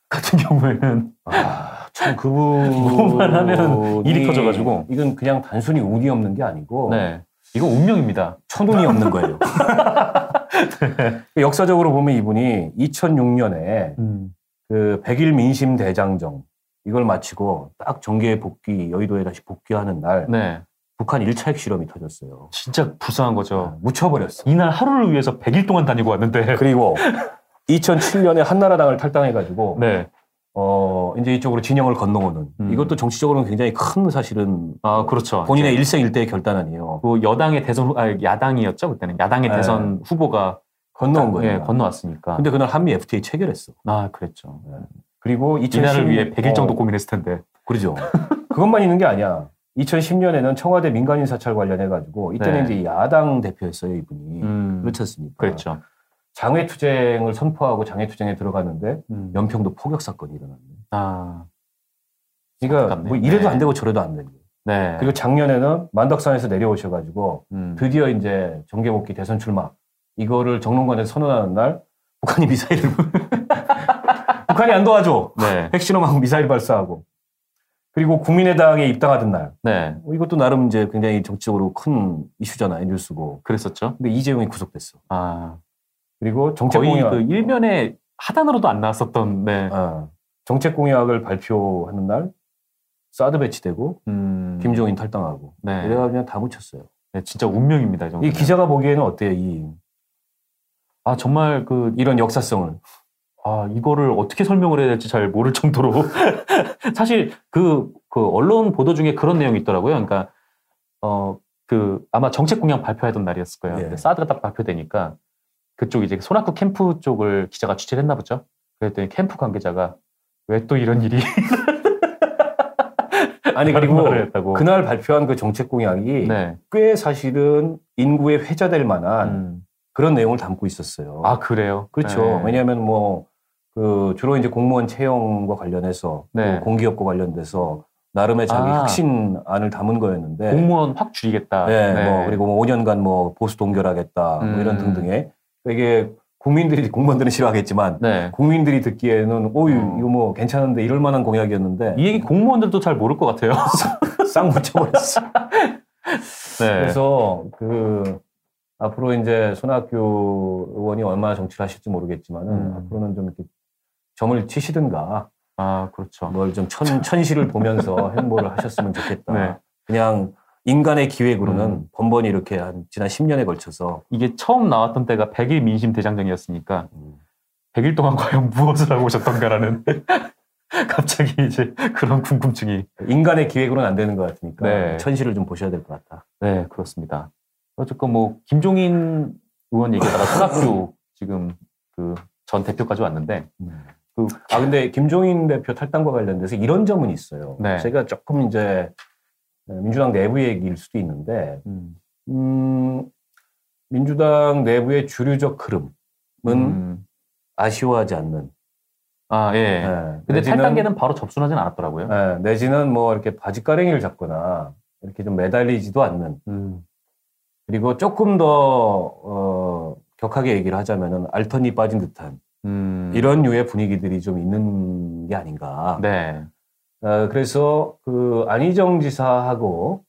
같은 경우에는 아, 참 그분 뭐만 하면 일이 터져가지고. 이건 그냥 단순히 운이 없는 게 아니고 네. 이거 운명입니다. 천운이 없는 거예요. 역사적으로 보면 이분이 2006년에 음. 그 백일 민심 대장정 이걸 마치고 딱 정계에 복귀 여의도에 다시 복귀하는 날 네. 북한 1차 핵실험이 터졌어요. 진짜 불쌍한 거죠. 묻혀버렸어. 이날 하루를 위해서 100일 동안 다니고 왔는데. 그리고 2007년에 한나라당을 탈당해가지고 네. 어, 이제 이쪽으로 진영을 건너오는 음. 이것도 정치적으로는 굉장히 큰 사실은 아, 그렇죠. 본인의 이제 일생 일대의 결단 아니에요. 그 여당의 대선, 후- 아, 야당이었죠, 그때는. 야당의 네. 대선 후보가 건너온 거예요. 예, 건너왔으니까. 근데 그날 한미 FTA 체결했어. 아, 그랬죠. 그리고 2010, 이날을 위해 100일 정도 어, 고민했을 텐데. 그러죠. 그것만 있는 게 아니야. 2010년에는 청와대 민간인 사찰 관련해 가지고 이때는 네. 이제 야당 대표였어요 이분이. 음, 그렇지 않습니까? 그랬죠. 장외투쟁을 선포하고 장외투쟁에 들어갔는데 음. 연평도 포격 사건이 일어났네. 아, 그러니까 안타깝네요. 뭐 이래도 네. 안 되고 저래도 안 되고. 네. 그리고 작년에는 만덕산에서 내려오셔가지고 음. 드디어 이제 정계복귀 대선 출마 이거를 정론관에서 선언하는 날 북한이 미사일을 북한이 안 도와줘 네. 핵실험하고 미사일 발사하고 그리고 국민의당에 입당하던 날 네. 뭐 이것도 나름 이제 굉장히 정치적으로 큰 이슈잖아요 뉴스고 그랬었죠. 근데 이재용이 구속됐어 아, 그리고 정책 공약 그 일면에 하단으로도 안 나왔었던, 네. 어, 정책 공약을 발표하는 날 사드 배치되고 음, 김종인 탈당하고 네. 이래가 그냥 다 묻혔어요 네, 진짜 운명입니다. 이 정도. 이 기자가 보기에는 어때요 이 아, 정말 그, 이런 역사성을 아, 이거를 어떻게 설명을 해야 될지 잘 모를 정도로. 사실 그, 그 언론 보도 중에 그런 내용이 있더라고요. 그러니까, 어, 그 아마 정책 공약 발표하던 날이었을 거예요. 예. 사드가 딱 발표되니까 그쪽 이제 손학구 캠프 쪽을 기자가 취재를 했나 보죠. 그랬더니 캠프 관계자가 왜 또 이런 일이 아니 그리고. 그날 발표한 그 정책 공약이 네. 꽤 사실은 인구에 회자될 만한 음. 그런 내용을 담고 있었어요. 아 그래요. 그렇죠. 네. 왜냐하면 뭐, 그, 주로 이제 공무원 채용과 관련해서, 네. 또 공기업과 관련돼서, 나름의 자기 아. 혁신안을 담은 거였는데, 공무원 확 줄이겠다. 네, 뭐, 그리고 뭐 5년간 뭐 보수 동결하겠다, 뭐 이런 음. 등등의. 이게 국민들이, 공무원들은 싫어하겠지만, 네. 국민들이 듣기에는, 오유, 어. 이거 뭐 괜찮은데 이럴 만한 공약이었는데, 이 얘기 공무원들도 잘 모를 것 같아요. 싹 묻혀버렸어. 네. 그래서 그 앞으로 이제 손학규 의원이 얼마나 정치를 하실지 모르겠지만은 음. 앞으로는 좀 이렇게 점을 치시든가 아 그렇죠. 뭘 좀 천, 천시를 보면서 행보를 하셨으면 좋겠다. 네. 그냥 인간의 기획으로는 음. 번번이 이렇게 한 지난 10년에 걸쳐서 이게 처음 나왔던 때가 100일 민심 대장정이었으니까 음, 100일 동안 과연 무엇을 하고 오셨던가라는 갑자기 이제 그런 궁금증이 인간의 기획으로는 안 되는 것 같으니까 네. 천시를 좀 보셔야 될 것 같다. 네 그렇습니다. 어쨌건 뭐 김종인 의원 얘기하다가 손학규 지금 그 전 대표까지 왔는데 그아 근데 김종인 대표 탈당과 관련돼서 이런 점은 있어요. 네. 제가 조금 이제 민주당 내부 얘기일 수도 있는데 음, 음, 민주당 내부의 주류적 흐름은 음, 아쉬워하지 않는. 아 예. 예, 근데 내지는- 탈당계는 바로 접순하진 않았더라고요. 예, 내지는 뭐 이렇게 바지가랭이를 잡거나 이렇게 좀 매달리지도 않는. 음, 그리고 조금 더 어, 격하게 얘기를 하자면은 알턴이 빠진 듯한 음, 이런 류의 분위기들이 좀 있는 게 아닌가. 네. 어, 그래서 그 안희정 지사하고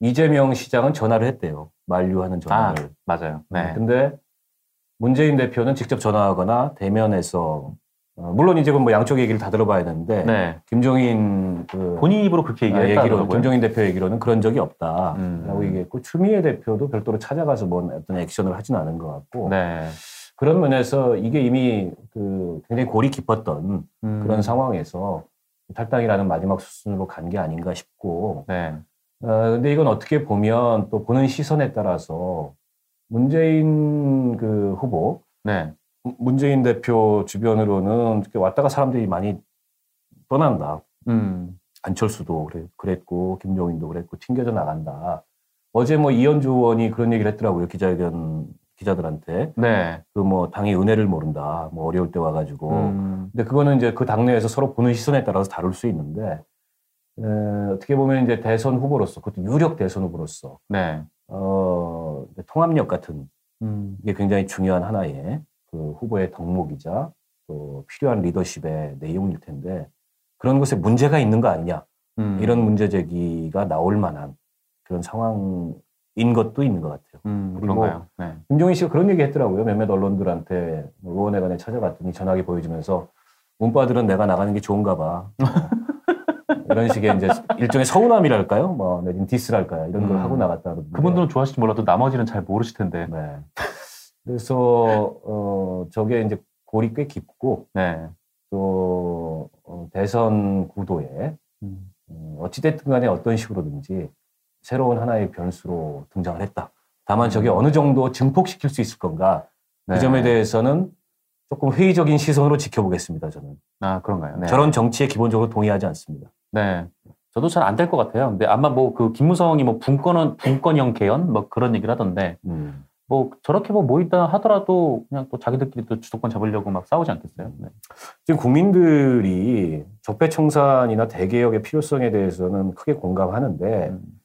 이재명 시장은 전화를 했대요. 만류하는 아 전화를. 맞아요. 네. 근데 문재인 대표는 직접 전화하거나 대면해서 어, 물론 이제 그뭐 양쪽 얘기를 다 들어봐야 되는데 네. 김종인 그 본인 입으로 그렇게 아, 얘기를 얘기로 했다더라고요. 김종인 대표 얘기로는 그런 적이 없다라고 음. 얘기했고 추미애 대표도 별도로 찾아가서 뭔 어떤 액션을 하진 않은 것 같고 네. 그런 면에서 이게 이미 그 굉장히 골이 깊었던 음, 그런 상황에서 탈당이라는 마지막 수순으로 간 게 아닌가 싶고 네. 어, 근데 이건 어떻게 보면 또 보는 시선에 따라서 문재인 그 후보, 네. 문재인 대표 주변으로는 왔다가 사람들이 많이 떠난다. 음, 안철수도 그랬고, 김종인도 그랬고, 튕겨져 나간다. 어제 뭐 이현주 의원이 그런 얘기를 했더라고요. 기자회견 기자들한테. 네. 그 뭐 당의 은혜를 모른다. 뭐 어려울 때 와가지고. 음, 근데 그거는 이제 그 당내에서 서로 보는 시선에 따라서 다룰 수 있는데, 에, 어떻게 보면 이제 대선 후보로서, 그것도 유력 대선 후보로서, 네. 어, 통합력 같은 음, 이게 굉장히 중요한 하나의 그 후보의 덕목이자 또 필요한 리더십의 내용일 텐데, 그런 것에 문제가 있는 거 아니냐. 음, 이런 문제 제기가 나올 만한 그런 상황 인 것도 있는 것 같아요. 음, 그리고 그런가요? 네. 김종인 씨가 그런 얘기 했더라고요. 몇몇 언론들한테 뭐 의원회관에 찾아갔더니 전화기 보여주면서 문바들은 내가 나가는 게 좋은가 봐. 어, 이런 식의 이제 일종의 서운함이랄까요? 뭐 내지는 디스랄까요? 이런 걸 음. 하고 나갔다. 그분들은 좋아하실지 몰라도 나머지는 잘 모르실 텐데. 네. 그래서 어 저게 이제 골이 꽤 깊고 네. 또 어, 대선 구도에 음. 음, 어찌됐든 간에 어떤 식으로든지 새로운 하나의 변수로 등장을 했다. 다만 저게 어느 정도 증폭시킬 수 있을 건가 네. 그 점에 대해서는 조금 회의적인 시선으로 지켜보겠습니다. 저는 아 그런가요? 네. 저런 정치에 기본적으로 동의하지 않습니다. 네. 저도 잘 안 될 것 같아요. 근데 아마 뭐 그 김무성이 뭐 분권은 분권형 개헌 뭐 그런 얘기를 하던데 음. 뭐 저렇게 뭐 모이다 하더라도 그냥 또 자기들끼리 또 주도권 잡으려고 막 싸우지 않겠어요? 네. 지금 국민들이 적폐청산이나 대개혁의 필요성에 대해서는 크게 공감하는데 음.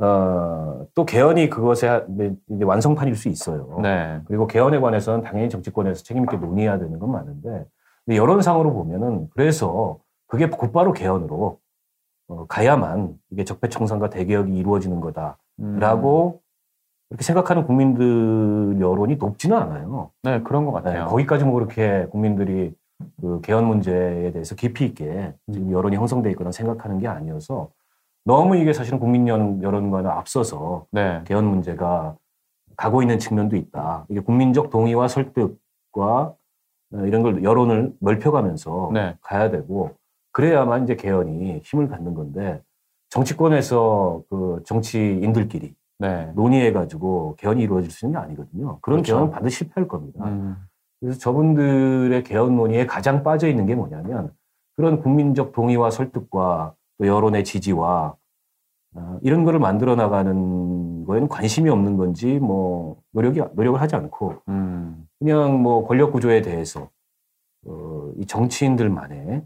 어, 또 개헌이 그것의 하- 네, 이제 완성판일 수 있어요. 네. 그리고 개헌에 관해서는 당연히 정치권에서 책임 있게 논의해야 되는 건 맞는데 근데 여론상으로 보면은 그래서 그게 곧바로 개헌으로 어, 가야만 이게 적폐청산과 대개혁이 이루어지는 거다라고 음. 이렇게 생각하는 국민들 여론이 높지는 않아요. 네 그런 것 네, 같아요. 거기까지 뭐 그렇게 국민들이 그 개헌 문제에 대해서 깊이 있게 지금 여론이 형성돼 있거나 생각하는 게 아니어서 너무 이게 사실은 국민 여론, 여론과는 앞서서 네. 개헌 문제가 가고 있는 측면도 있다. 이게 국민적 동의와 설득과 어, 이런 걸 여론을 넓혀가면서 네. 가야 되고 그래야만 이제 개헌이 힘을 갖는 건데 정치권에서 그 정치인들끼리 네. 논의해가지고 개헌이 이루어질 수 있는 게 아니거든요. 그런 그렇죠. 개헌은 반드시 실패할 겁니다. 음. 그래서 저분들의 개헌 논의에 가장 빠져 있는 게 뭐냐면 그런 국민적 동의와 설득과 또 여론의 지지와 어, 이런 거를 만들어 나가는 거에는 관심이 없는 건지 뭐 노력이 노력을 하지 않고 음. 그냥 뭐 권력 구조에 대해서 어, 이 정치인들만의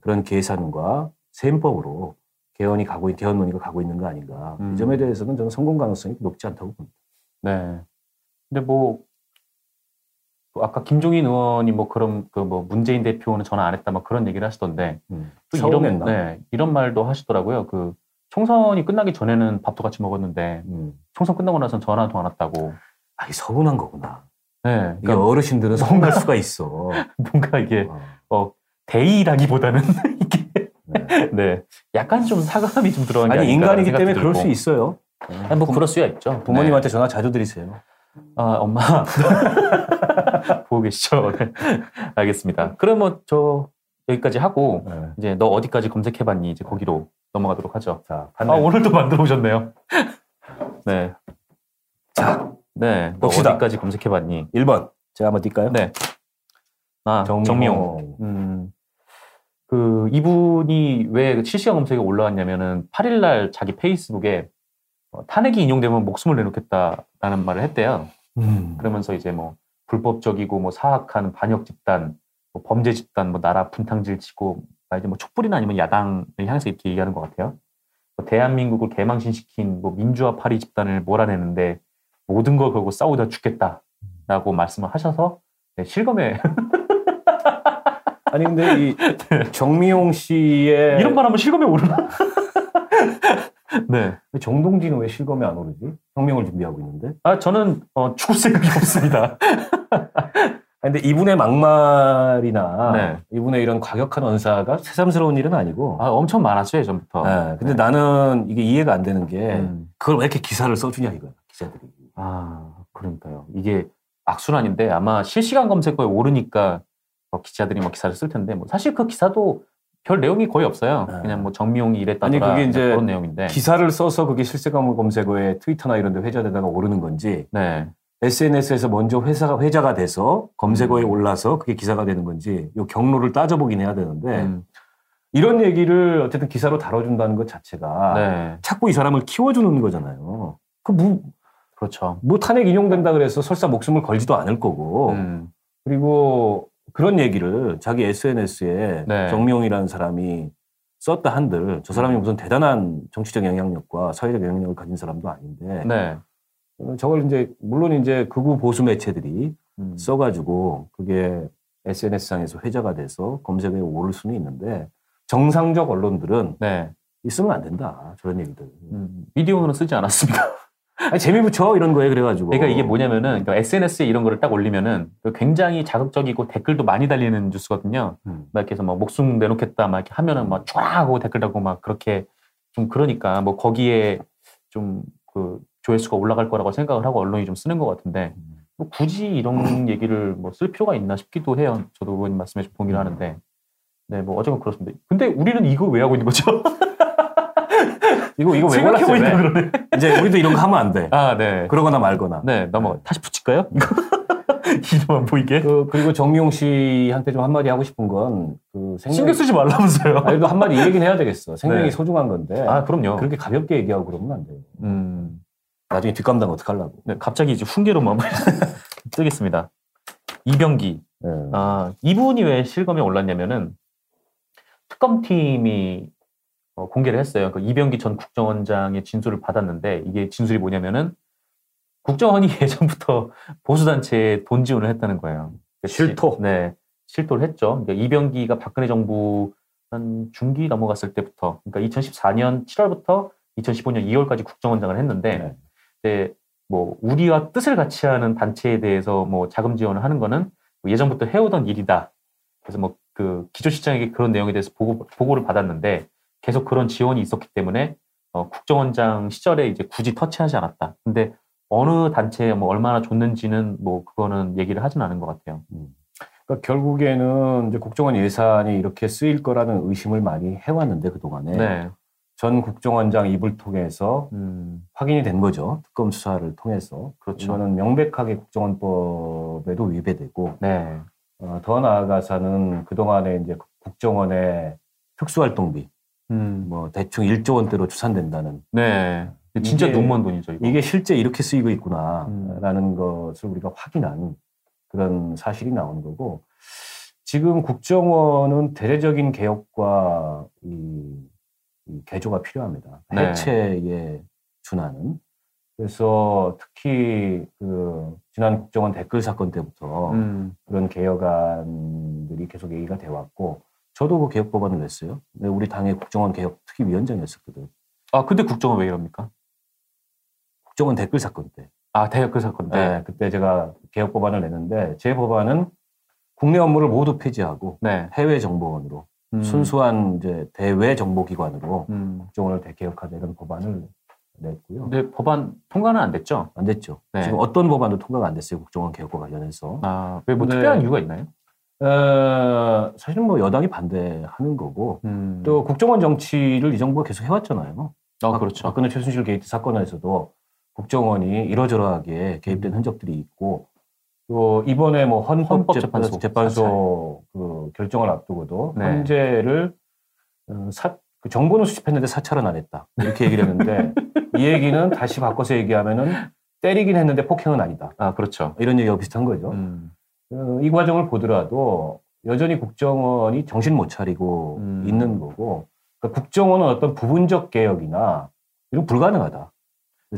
그런 계산과 셈법으로 개헌이 가고 있- 개헌 논의가 가고 있는 거 아닌가 음. 이 점에 대해서는 저는 성공 가능성이 높지 않다고 봅니다. 네. 근데 뭐, 또 아까 김종인 의원이 뭐 그런 그 뭐 문재인 대표는 전화 안 했다 막 그런 얘기를 하시던데 음. 또 이런? 네, 이런 말도 하시더라고요. 그 총선이 끝나기 전에는 밥도 같이 먹었는데 음. 총선 끝나고 나서는 전화도 안 왔다고. 아, 이 서운한 거구나. 네. 이게 그러니까 어르신들은 서운할 수가 있어. 뭔가 이게 어, 대의라기보다는 이게 네. 네. 약간 좀 사과함이 좀 들어간 게 아니 인간이기 때문에 그럴. 수 있어요. 아니, 뭐 그럴 수야 있죠. 부모님한테 전화 자주 드리세요. 네. 아, 엄마. 보고 계시죠? 네. 알겠습니다. 그러면 저 여기까지 하고 네. 이제 너 어디까지 검색해봤니? 이제 거기로 넘어가도록 하죠. 자, 아. 오늘도 만들어 오셨네요. 네. 자, 네. 너 봅시다. 어디까지 검색해봤니? 1번. 제가 한번 뛸까요? 네. 아, 정미용. 정미용. 음, 그, 이분이 왜 실시간 검색에 올라왔냐면은 8일날 자기 페이스북에 어, 탄핵이 인용되면 목숨을 내놓겠다라는 말을 했대요. 음. 그러면서 이제 뭐 불법적이고 뭐 사악한 반역 집단, 뭐 범죄 집단, 뭐 나라 분탕질 치고 아, 이제 뭐 촛불이나 아니면 야당을 향해서 이렇게 얘기하는 것 같아요. 뭐 대한민국을 개망신시킨 뭐 민주화 파리 집단을 몰아내는데 모든 걸 걸고 싸우다 죽겠다라고 말씀을 하셔서 네, 실검에 아니 근데 이 정미용 씨의 이런 말 하면 실검에 오르나? 네. 정동진은 왜 실검에 안 오르지? 혁명을 준비하고 있는데. 아 저는 어, 죽을 생각이 없습니다. 근데 이분의 막말이나 네. 이분의 이런 과격한 언사가 새삼스러운 일은 아니고. 아, 엄청 많았죠 예전부터. 네, 근데 나는 이게 이해가 안 되는 게 음. 그걸 왜 이렇게 기사를 써주냐 이거야 기자들이. 아, 그러니까요. 이게 악순환인데 아마 실시간 검색어에 오르니까 뭐 기자들이 뭐 기사를 쓸 텐데 뭐 사실 그 기사도 별 내용이 거의 없어요. 네. 그냥 뭐 정미용이 이랬다더라 아니, 그게 이제 그런 내용인데. 기사를 써서 그게 실시간 검색어에 트위터나 이런 데 회자되다가 오르는 건지 네. SNS에서 먼저 회사가 회자가 돼서 검색어에 음. 올라서 그게 기사가 되는 건지 요 경로를 따져보긴 해야 되는데 음, 이런 얘기를 어쨌든 기사로 다뤄준다는 것 자체가 네. 자꾸 이 사람을 키워주는 거잖아요. 그 뭐, 그렇죠. 뭐 탄핵 인용된다 그래서 설사 목숨을 걸지도 않을 거고 음, 그리고 그런 얘기를 자기 SNS에 네. 정명이라는 사람이 썼다 한들 저 사람이 무슨 대단한 정치적 영향력과 사회적 영향력을 가진 사람도 아닌데 네. 어, 저걸 이제 물론 이제 극우 보수 매체들이 음, 써가지고 그게 SNS상에서 회자가 돼서 검색에 오를 수는 있는데 정상적 언론들은 네. 있으면 안 된다 저런 얘기들. 음, 미디어는 쓰지 않았습니다. 아니, 재미 붙여 이런 거에 그래가지고. 그러니까 이게 뭐냐면은 그러니까 SNS에 이런 거를 딱 올리면은 그 굉장히 자극적이고 댓글도 많이 달리는 뉴스거든요. 음. 막 이렇게 해서 막 목숨 내놓겠다 막 이렇게 하면은 막 쫙 하고 댓글 달고 막 그렇게 좀 그러니까 뭐 거기에 좀그 조회수가 올라갈 거라고 생각을 하고 언론이 좀 쓰는 것 같은데 뭐 굳이 이런 얘기를 뭐 쓸 필요가 있나 싶기도 해요. 저도 의원님 말씀에 좀 동의를 하는데 네, 뭐 어쨌건 그렇습니다. 근데 우리는 이거 왜 하고 있는 거죠? 이거 이거 왜 골랐어요? 왜? 그러네. 이제 우리도 이런 거 하면 안 돼. 아, 네. 그러거나 말거나. 네, 넘어. 다시 붙일까요? 이름만 보이게. 그, 그리고 정미용 씨한테 좀 한마디 하고 싶은 건, 그, 생명. 신경 쓰지 말라면서요. 아니, 그 한마디 얘기는 해야 되겠어. 생명이 네. 소중한 건데. 아, 그럼요. 그렇게 가볍게 얘기하고 그러면 안 돼요. 음, 나중에 뒷감당 어떡하려고. 네, 갑자기 이제 훈계로 마무리 뜨겠습니다. 이병기. 네. 아, 이분이 왜 실검에 올랐냐면은 특검팀이 어, 공개를 했어요. 그 이병기 전 국정원장의 진술을 받았는데 이게 진술이 뭐냐면은 국정원이 예전부터 보수단체에 돈 지원을 했다는 거예요. 그러니까 실토? 시- 네. 실토를 했죠. 그러니까 이병기가 박근혜 정부 한 중기 넘어갔을 때부터, 그러니까 2014년 7월부터 2015년 2월까지 국정원장을 했는데, 네. 이제 뭐 우리와 뜻을 같이 하는 단체에 대해서 뭐 자금 지원을 하는 거는 뭐 예전부터 해오던 일이다. 그래서 뭐 그 기조실장에게 그런 내용에 대해서 보고, 보고를 받았는데 계속 그런 지원이 있었기 때문에 어, 국정원장 시절에 이제 굳이 터치하지 않았다. 근데 어느 단체에 뭐 얼마나 줬는지는 뭐 그거는 얘기를 하진 않은 것 같아요. 그러니까 결국에는 이제 국정원 예산이 이렇게 쓰일 거라는 의심을 많이 해왔는데, 그 동안에. 네. 전 국정원장 입을 통해서 음, 확인이 된 거죠. 특검 수사를 통해서. 그렇죠. 이거는 명백하게 국정원법에도 위배되고, 네. 어, 더 나아가서는 그동안에 이제 국정원의 특수활동비, 음, 뭐 대충 1조 원대로 추산된다는 네. 진짜 이게- 너무한 돈이죠. 이거. 이게 실제 이렇게 쓰이고 음. 있구나라는 것을 우리가 확인한 그런 사실이 나오는 거고 지금 국정원은 대대적인 개혁과 이, 이 개조가 필요합니다. 네. 해체에 준하는 그래서 특히 그 지난 국정원 댓글 사건 때부터 음, 그런 개혁안들이 계속 얘기가 돼 왔고 저도 그 개혁 법안을 냈어요. 근데 우리 당의 국정원 개혁 특위위원장이었었거든. 아, 근데 국정은 왜 이럽니까? 국정원 댓글 사건 때. 아, 그 사건 때. 네, 그때 제가 개혁 법안을 냈는데 제 법안은 국내 업무를 모두 폐지하고 네. 해외 정보원으로 음, 순수한 이제 대외 정보기관으로 음. 국정원을 대개혁하자 이런 법안을 냈고요. 근데 법안 통과는 안 됐죠? 안 됐죠. 네. 지금 어떤 법안도 통과가 안 됐어요. 국정원 개혁과 관련해서. 아, 왜뭐 네. 특별한 이유가 있나요? 어, 사실은 뭐 여당이 반대하는 거고 음. 또 국정원 정치를 이 정부가 계속 해왔잖아요. 아, 박- 그렇죠. 박근혜 최순실 게이트 사건에서도 국정원이 이러저러하게 개입된 흔적들이 있고 또 이번에 뭐 헌법재판소 헌법재판소 재판소 그 결정을 앞두고도 네. 헌재를 어, 사, 그 정보는 수집했는데 사찰은 안 했다 이렇게 얘기를 했는데 이 얘기는 다시 바꿔서 얘기하면은 때리긴 했는데 폭행은 아니다 아, 그렇죠. 이런 얘기하고 비슷한 거죠. 음. 어, 이 과정을 보더라도 여전히 국정원이 정신 못 차리고 음. 있는 거고 그러니까 국정원은 어떤 부분적 개혁이나 이런 불가능하다.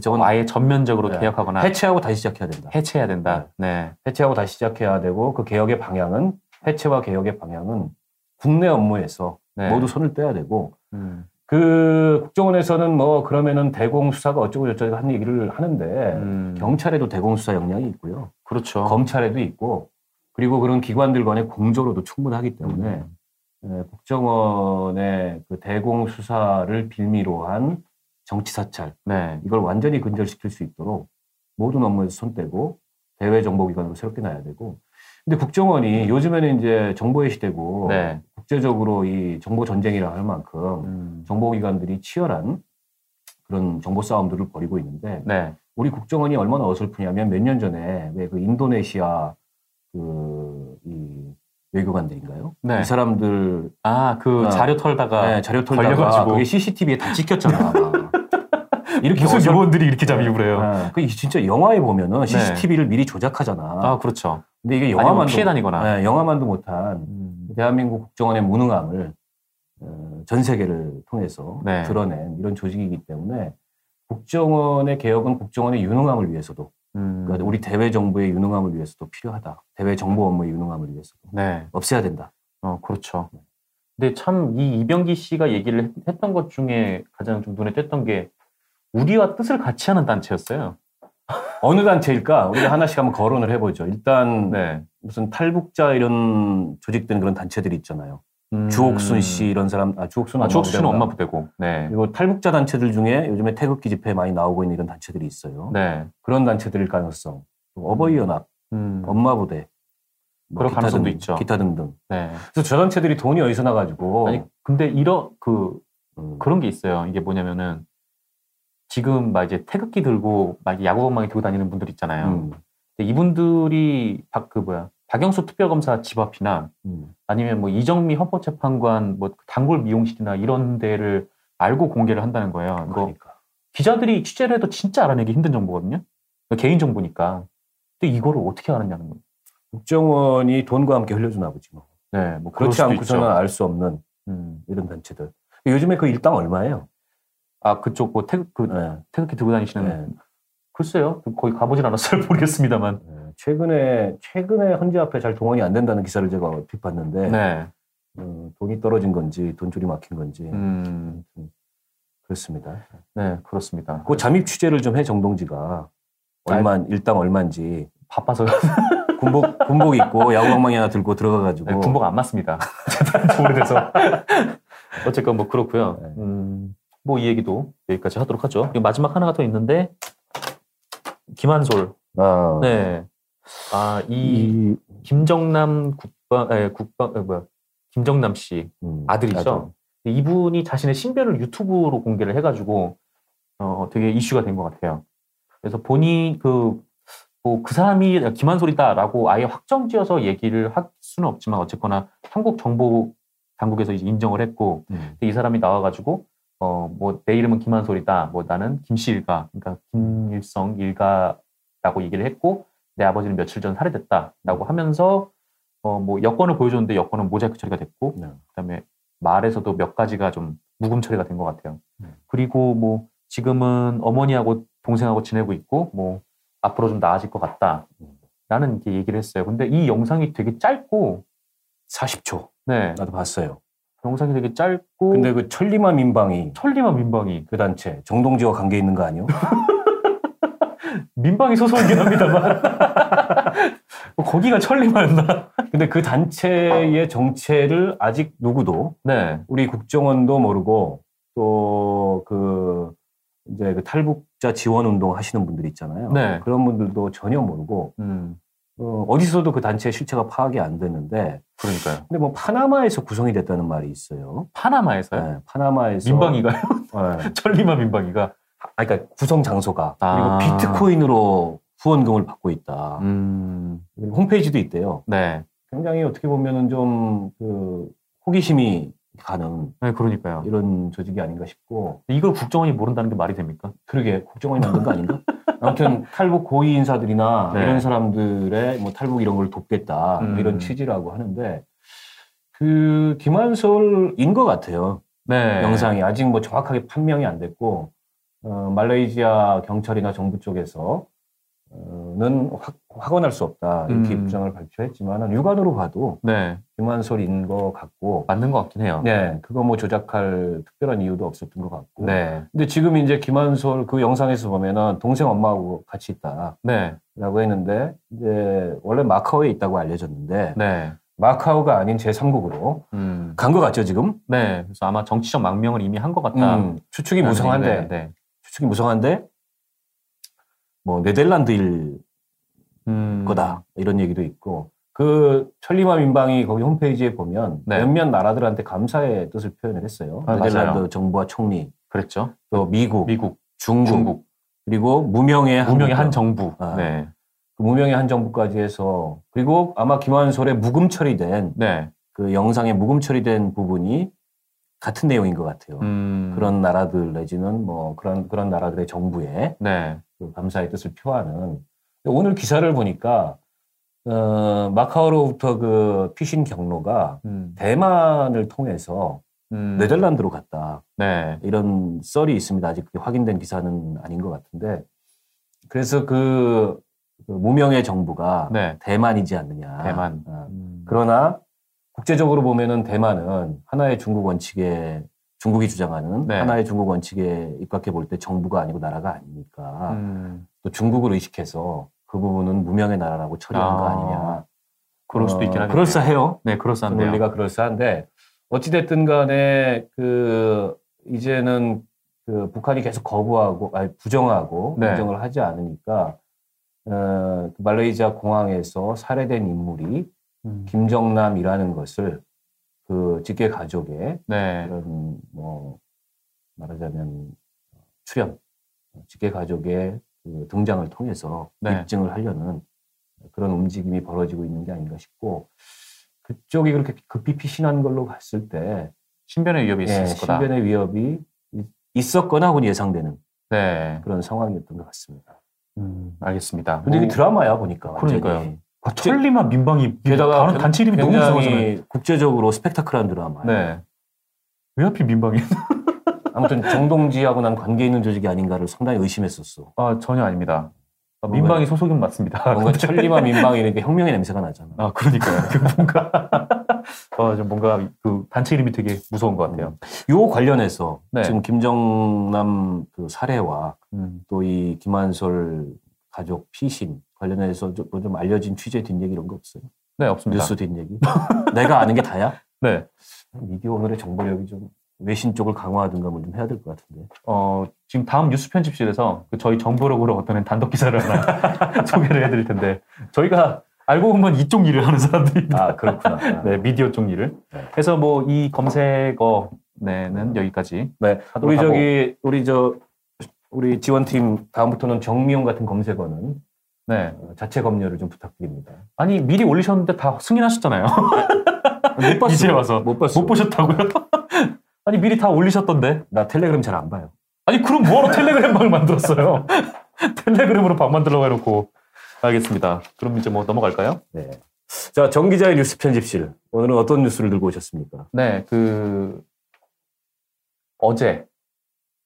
저건 아예 전면적으로 네. 개혁하거나 해체하고 다시 시작해야 된다. 해체해야 된다. 네. 해체하고 다시 시작해야 되고 그 개혁의 방향은 해체와 개혁의 방향은 국내 업무에서 네. 모두 손을 떼야 되고 음. 그 국정원에서는 뭐 그러면은 대공 수사가 어쩌고 저쩌고 하는 얘기를 하는데 음. 경찰에도 대공 수사 역량이 있고요. 그렇죠. 검찰에도 있고 그리고 그런 기관들 간의 공조로도 충분하기 때문에 음. 에, 국정원의 그 대공 수사를 빌미로 한 정치 사찰 네. 이걸 완전히 근절시킬 수 있도록 모든 업무에서 손 떼고 대외 정보기관으로 새롭게 놔야 되고 근데 국정원이 요즘에는 이제 정보의 시대고 네. 국제적으로 이 정보 전쟁이라 할 만큼 음. 정보기관들이 치열한 그런 정보 싸움들을 벌이고 있는데 네. 우리 국정원이 얼마나 어설프냐면 몇 년 전에 왜 그 인도네시아 그이 외교관들인가요? 네. 이 사람들 아, 그 어. 자료 털다가 네, 자료 털다가 걸려가지고. 그게 CCTV에 다 찍혔잖아. 이렇게 무슨 어설- 요원들이 이렇게 잠입을 해요. 네, 그 진짜 영화에 보면은 CCTV를 미리 조작하잖아. 아, 그렇죠. 근데 이게 영화만도 피해 다니거나. 네, 영화만도 못한 음. 대한민국 국정원의 무능함을 어, 전 세계를 통해서 네. 드러낸 이런 조직이기 때문에 국정원의 개혁은 국정원의 유능함을 위해서도 음. 그러니까 우리 대외 정부의 유능함을 위해서도 필요하다. 대외 정보 업무의 유능함을 위해서도 네. 없애야 된다. 어, 그렇죠. 근데 참 이 이병기 씨가 얘기를 했- 했던 것 중에 가장 좀 눈에 띄었던 게 우리와 뜻을 같이 하는 단체였어요. 어느 단체일까? 우리가 하나씩 한번 거론을 해보죠. 일단 네. 무슨 탈북자 이런 조직된 그런 단체들이 있잖아요. 음. 주옥순 씨 이런 사람, 아 주옥순 아, 부대인가? 엄마 부대고. 네. 그리고 탈북자 단체들 중에 요즘에 태극기 집회에 많이 나오고 있는 이런 단체들이 있어요. 네. 그런 단체들일 가능성. 또 어버이 연합, 음. 엄마 부대, 뭐 그럴 기타 가능성도 등, 있죠. 기타 등등. 네. 그래서 저 단체들이 돈이 어디서 나가지고 아니 근데 이런 그 음, 그런 게 있어요. 이게 뭐냐면은 지금 막 이제 태극기 들고 막 야구방망이 들고 다니는 분들 있잖아요. 음, 근데 이분들이 박 그 뭐야 박영수 특별검사 집 앞이나 음, 아니면 뭐 이정미 헌법재판관 뭐 단골 미용실이나 이런 데를 알고 공개를 한다는 거예요. 그러니까. 기자들이 취재를 해도 진짜 알아내기 힘든 정보거든요. 개인 정보니까. 근데 이거를 어떻게 알았냐는 거예요. 국정원이 돈과 함께 흘려주나 보지 뭐. 네, 뭐 그렇지 않고서는. 알 수 없는 음. 이런 단체들. 요즘에 그 일당 얼마예요? 아 그쪽 뭐 태극 그 네. 태극기 들고 다니시는 네. 글쎄요, 거기 가보진 않았어요. 모르겠습니다만. 네. 최근에 최근에 헌재 앞에 잘 동원이 안 된다는 기사를 제가 얼핏 봤는데 네. 어, 돈이 떨어진 건지 돈줄이 막힌 건지 음, 그렇습니다. 네, 그렇습니다. 그 잠입 취재를 좀 해 정동지가 얼마 일당 얼마인지 바빠서 군복 군복 입고 야구방망이 하나 들고 들어가가지고 네, 군복 안 맞습니다. 오래돼서. 어쨌건 뭐 그렇고요. 네. 음, 뭐 이 얘기도 여기까지 하도록 하죠. 그리고 마지막 하나가 더 있는데 김한솔. 아, 네. 아, 이 이 김정남 국방, 에, 국방, 에, 뭐야, 김정남 씨 음, 아들이죠. 이분이 자신의 신변을 유튜브로 공개를 해 가지고 어, 되게 이슈가 된 것 같아요. 그래서 본인 그, 뭐, 그 사람이 김한솔이다라고 아예 확정지어서 얘기를 할 수는 없지만 어쨌거나 한국 정보 당국에서 인정을 했고 음, 이 사람이 나와가지고 어, 뭐, 내 이름은 김한솔이다. 뭐, 나는 김씨 일가, 그러니까 김일성 일가라고 얘기를 했고, 내 아버지는 며칠 전 살해됐다 라고 하면서, 어, 뭐, 여권을 보여줬는데 여권은 모자이크 처리가 됐고, 네. 그 다음에 말에서도 몇 가지가 좀 묵음 처리가 된 것 같아요. 음. 그리고 뭐, 지금은 어머니하고 동생하고 지내고 있고, 뭐, 앞으로 좀 나아질 것 같다. 라는 이렇게 얘기를 했어요. 근데 이 영상이 되게 짧고, 40초 네. 나도 봤어요. 영상이 되게 짧고, 근데 그 천리마 민방위 천리만 민방위. 그 단체 정동지와 관계 있는 거 아니요? 민방위 소속이긴 합니다만 뭐 거기가 천리마였나? 근데 그 단체의 정체를 아직 누구도 네, 우리 국정원도 모르고 또 그 이제 그 탈북자 지원 운동 하시는 분들 있잖아요. 네. 그런 분들도 전혀 모르고 음, 어, 어디서도 그 단체의 실체가 파악이 안 됐는데 그러니까요. 근데 뭐 파나마에서 구성이 됐다는 말이 있어요. 파나마에서요? 네, 파나마에서 민방위가요? 네. 천리마 민방위가? 아, 그러니까 구성 장소가 아. 그리고 비트코인으로 후원금을 받고 있다. 음, 홈페이지도 있대요. 네, 굉장히 어떻게 보면은 좀 그 호기심이 가는 네, 그러니까요. 이런 조직이 아닌가 싶고 이걸 국정원이 모른다는 게 말이 됩니까? 그러게 국정원이 만든 거 아닌가? 아무튼 탈북 고위 인사들이나 네. 이런 사람들의 뭐 탈북 이런 걸 돕겠다 뭐 음. 이런 취지라고 하는데 그 김한솔인 것 같아요. 네, 영상이 아직 뭐 정확하게 판명이 안 됐고 어, 말레이시아 경찰이나 정부 쪽에서 어, 는 확, 확언할 수 없다. 이렇게 음. 입장을 발표했지만 육안으로 봐도 네, 김한솔인 것 같고 맞는 것 같긴 해요. 네. 그거 뭐 조작할 특별한 이유도 없었던 것 같고. 네, 근데 지금 이제 김한솔 그 영상에서 보면은 동생 엄마하고 같이 있다라고 네, 했는데 이제 원래 마카오에 있다고 알려졌는데 네, 마카오가 아닌 제3국으로 음, 간것 같죠 지금? 네. 그래서 아마 정치적 망명을 이미 한 것 같다. 음, 추측이 무성한데. 네, 추측이 무성한데 뭐 네덜란드일 음, 거다 이런 얘기도 있고 그 천리마 민방위 거기 홈페이지에 보면 네. 몇몇 나라들한테 감사의 뜻을 표현을 했어요. 아, 네덜란드 맞아요. 정부와 총리, 그랬죠. 또 미국, 미국, 중국, 중국, 그리고 무명의 무명의 한. 정부. 아. 네, 그 무명의 한 정부까지 해서 그리고 아마 김한솔의 묵음 처리된 네, 그 영상에 묵음 처리된 부분이 같은 내용인 것 같아요. 음, 그런 나라들 내지는 뭐 그런 그런 나라들의 정부에 네, 그 감사의 뜻을 표하는. 오늘 기사를 보니까 어, 마카오로부터 그 피신 경로가 음, 대만을 통해서 음, 네덜란드로 갔다. 네, 이런 썰이 있습니다. 아직 그게 확인된 기사는 아닌 것 같은데. 그래서 그, 그 무명의 정부가 네, 대만이지 않느냐. 대만. 어, 음, 그러나 국제적으로 보면은 대만은 하나의 중국 원칙에 중국이 주장하는 네. 하나의 중국 원칙에 입각해 볼 때 정부가 아니고 나라가 아니니까 음, 또 중국을 의식해서 그 부분은 무명의 나라라고 처리한 거 아, 아니냐. 그럴 수도 어, 있긴 하겠네요. 그럴싸해요. 네, 그 그럴싸한데요. 논리가 그럴싸한데 어찌됐든 간에 그 이제는 그 북한이 계속 거부하고 아니 부정하고 네. 인정을 하지 않으니까 어, 그 말레이시아 공항에서 살해된 인물이 음. 김정남이라는 것을 그 직계 가족의 네. 그런 뭐 말하자면 출연 직계 가족의 그 등장을 통해서 네. 입증을 하려는 그런 움직임이 벌어지고 있는 게 아닌가 싶고 그쪽이 그렇게 급히 피신한 걸로 봤을 때 신변의 위협이 예, 있을 거다. 신변의 위협이 있- 있었거나 혹은 예상되는 네. 그런 상황이었던 것 같습니다. 음, 알겠습니다. 근데 이게 뭐, 드라마야 보니까 완전히. 그러니까요. 아, 천리만 민방위 게다가 다른 단체 이름이 너무 이상하잖아요. 국제적으로 스펙타클한 드라마. 네. 왜 하필 민방위? 아무튼 정동지하고 난 관계 있는 조직이 아닌가를 상당히 의심했었어. 아 전혀 아닙니다. 아, 민방위 소속은 맞습니다. 뭔가 천리마 민방위 이렇게 혁명의 냄새가 나잖아. 아 그러니까요. 그 뭔가 어, 좀 뭔가 그 단체 이름이 되게 무서운 것 같아요. 요 관련해서 네. 지금 김정남 그 사례와 음. 또이 김한솔 가족 피신 관련해서 좀, 좀 알려진 취재 뒷얘기 이런 거 없어요? 네 없습니다. 뉴스 뒷얘기? 내가 아는 게 다야? 네. 미디어 오늘의 정보력이 좀 외신 쪽을 강화하든가 뭐 좀 해야 될 것 같은데. 어, 지금 다음 뉴스 편집실에서 그 저희 정보력으로 어떤 단독 기사를 하나 소개를 해드릴 텐데 저희가 알고 보면 이쪽 일을 하는 사람들입니다. 아 그렇구나. 네, 미디어 쪽 일을. 네. 그래서 뭐 이 검색어 네는 여기까지. 네. 우리 하고. 저기 우리 저 우리 지원팀 다음부터는 정미용 같은 검색어는 네. 어, 자체 검열을 좀 부탁드립니다. 아니 미리 올리셨는데 다 승인하셨잖아요. 못 봤어. 이제 와서 못 봤어. 못 보셨다고요? 아니 미리 다 올리셨던데. 나 텔레그램 잘 안 봐요. 아니 그럼 뭐하러 텔레그램 방을 만들었어요? 텔레그램으로 방 만들려고 해놓고. 알겠습니다. 그럼 이제 뭐 넘어갈까요? 네. 자, 정 기자의 뉴스 편집실. 오늘은 어떤 뉴스를 들고 오셨습니까? 네, 그 어제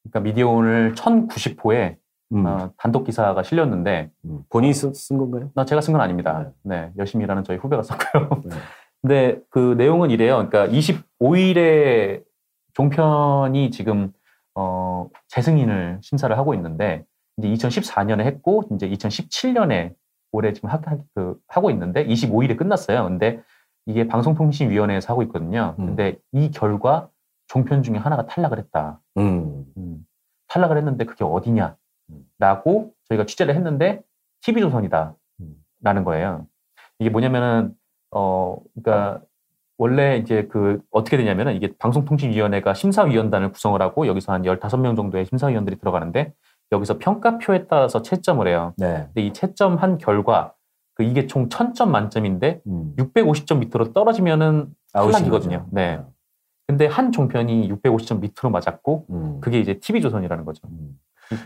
그러니까 미디어 오늘 1090호에 음, 어, 단독 기사가 실렸는데 음. 본인이 쓴, 쓴 건가요? 나 제가 쓴 건 아닙니다. 네, 열심히 일하는 저희 후배가 썼고요. 네. 근데 그 내용은 이래요. 그러니까 25일에 종편이 지금 어, 재승인을 심사를 하고 있는데 이제 2014년에 했고 이제 2017년에 올해 지금 하, 하- 그, 하고 있는데 25일에 끝났어요. 근데 이게 방송통신위원회에서 하고 있거든요. 음. 근데 이 결과 종편 중에 하나가 탈락을 했다. 음. 음, 탈락을 했는데 그게 어디냐 라고 저희가 취재를 했는데 TV조선이다. 음. 라는 거예요. 이게 뭐냐면은 어 그러니까 원래 이제 그 어떻게 되냐면은 이게 방송통신위원회가 심사위원단을 구성을 하고 여기서 한 15명 정도의 심사위원들이 들어가는데 여기서 평가표에 따라서 채점을 해요. 네. 근데 이 채점한 결과 그 이게 총 1000점 만점인데 음. 650점 밑으로 떨어지면은 탈락이거든요. 거죠. 네. 근데 한 종편이 650점 밑으로 맞았고 음. 그게 이제 TV조선이라는 거죠. 음.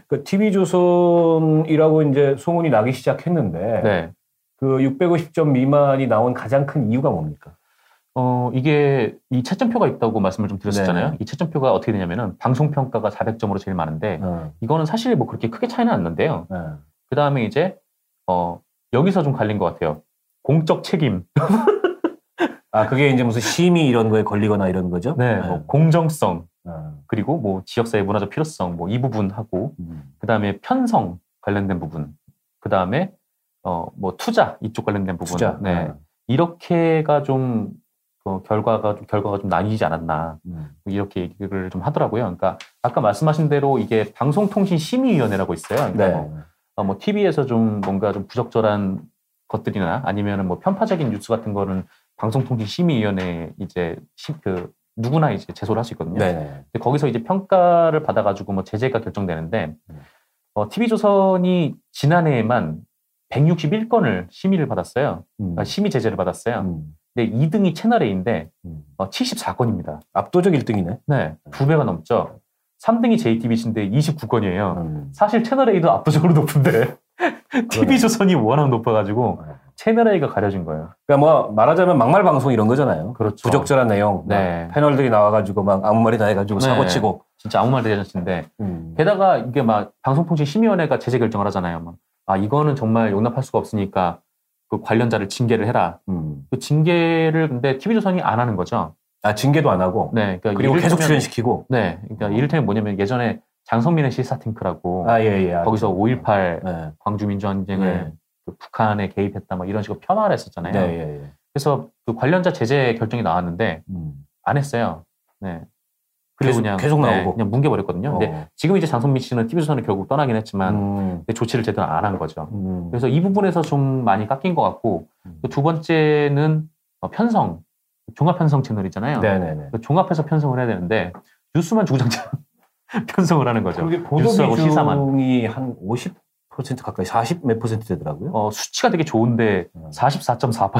그 TV조선이라고 이제 소문이 나기 시작했는데 네. 그 650점 미만이 나온 가장 큰 이유가 뭡니까? 어, 이게 이 채점표가 있다고 말씀을 좀 드렸었잖아요. 네. 이 채점표가 어떻게 되냐면은 방송평가가 400점으로 제일 많은데 어. 이거는 사실 뭐 그렇게 크게 차이는 안 나는데요. 네. 그 다음에 이제 어, 여기서 좀 갈린 것 같아요. 공적 책임, 아, 그게 이제 무슨 심의 이런 거에 걸리거나 이런 거죠? 네, 뭐 공정성, 어. 그리고 뭐 지역사회 문화적 필요성, 뭐 이 부분하고 음. 그 다음에 편성 관련된 부분, 그 다음에 어, 뭐 투자 이쪽 관련된 부분, 투자. 네, 어. 이렇게가 좀 어, 결과가 좀 결과가 좀 나뉘지 않았나 음. 이렇게 얘기를 좀 하더라고요. 그러니까 아까 말씀하신 대로 이게 방송통신심의위원회라고 있어요. 그러니까 네. 뭐, 어, 뭐 TV에서 좀 뭔가 좀 부적절한 것들이나 아니면은 뭐 편파적인 뉴스 같은 거는 방송통신심의위원회 이제 시- 그 누구나 이제 제소를 할 수 있거든요. 네. 거기서 이제 평가를 받아가지고 뭐 제재가 결정되는데 음. 어, TV조선이 지난해에만 161건을 심의를 받았어요. 음. 아, 심의 제재를 받았어요. 음. 근데 2등이 채널A인데 음. 어, 74건입니다. 압도적 1등이네. 네, 두 배가 넘죠. 3등이 JTBC인데 29건이에요. 음. 사실 채널A도 압도적으로 높은데 TV조선이 워낙 높아가지고 네. 채널A가 가려진 거예요. 그러니까 뭐 말하자면 막말 방송 이런 거잖아요. 그렇죠. 부적절한 내용. 네. 막 패널들이 나와가지고 막 아무 말이나 해가지고 네. 사고 치고. 진짜 아무 말 대잔치인데 음. 게다가 이게 막 방송통신심의위원회가 제재 결정을 하잖아요. 막, 아 이거는 정말 용납할 수가 없으니까 그 관련자를 징계를 해라. 음. 그 징계를 근데 TV조선이 안 하는 거죠. 아 징계도 안 하고. 네, 그러니까 그리고 계속 출연시키고. 네, 그러니까 이를테면 뭐냐면 예전에 장성민의 시사탱크라고 아 예예. 예, 거기서 알죠. 5.18 네. 광주민주항쟁을 네. 그 북한에 개입했다 막 이런 식으로 편화를 했었잖아요. 네, 예, 예. 그래서 그 관련자 제재 결정이 나왔는데 음. 안 했어요. 네. 그리고 계속, 그냥 계속 네, 나오고 그냥 뭉개버렸거든요. 어. 근데 지금 이제 장성민 씨는 TV조선을 결국 떠나긴 했지만 음. 조치를 제대로 안 한 거죠. 음. 그래서 이 부분에서 좀 많이 깎인 것 같고 음. 두 번째는 어, 편성 종합 편성 채널이잖아요. 네네네. 네. 그 종합해서 편성을 해야 되는데 뉴스만 주구장창 편성을 하는 거죠. 그게 보도 뉴스하고 시사만. 한 퍼센트 가까이 40 몇 퍼센트 되더라고요. 어, 수치가 되게 좋은데 44.4%.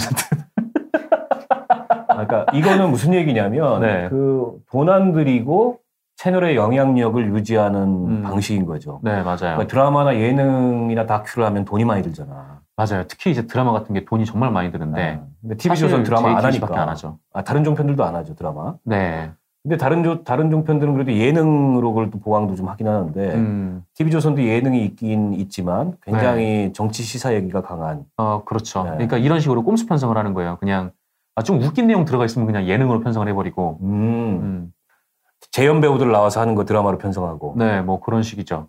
아, 그러니까 이거는 무슨 얘기냐면 네. 그 본안들이고 채널의 영향력을 유지하는 음. 방식인 거죠. 네, 맞아요. 그러니까 드라마나 예능이나 다큐를 하면 돈이 많이 들잖아. 맞아요. 특히 이제 드라마 같은 게 돈이 정말 많이 드는데. 네. 근데 TV조선 드라마 안 하니까. 안 하죠. 아, 다른 종편들도 안 하죠, 드라마. 네. 근데 다른 조, 다른 종편들은 그래도 예능으로 그걸 또 보강도 좀 하긴 하는데 음, TV조선도 예능이 있긴 있지만 굉장히 정치 시사 얘기가 강한. 어, 그렇죠. 네. 그러니까 이런 식으로 꼼수 편성을 하는 거예요. 그냥 아, 좀 웃긴 내용 들어가 있으면 그냥 예능으로 편성을 해버리고. 음. 음, 재연 배우들 나와서 하는 거 드라마로 편성하고. 네, 뭐 그런 식이죠.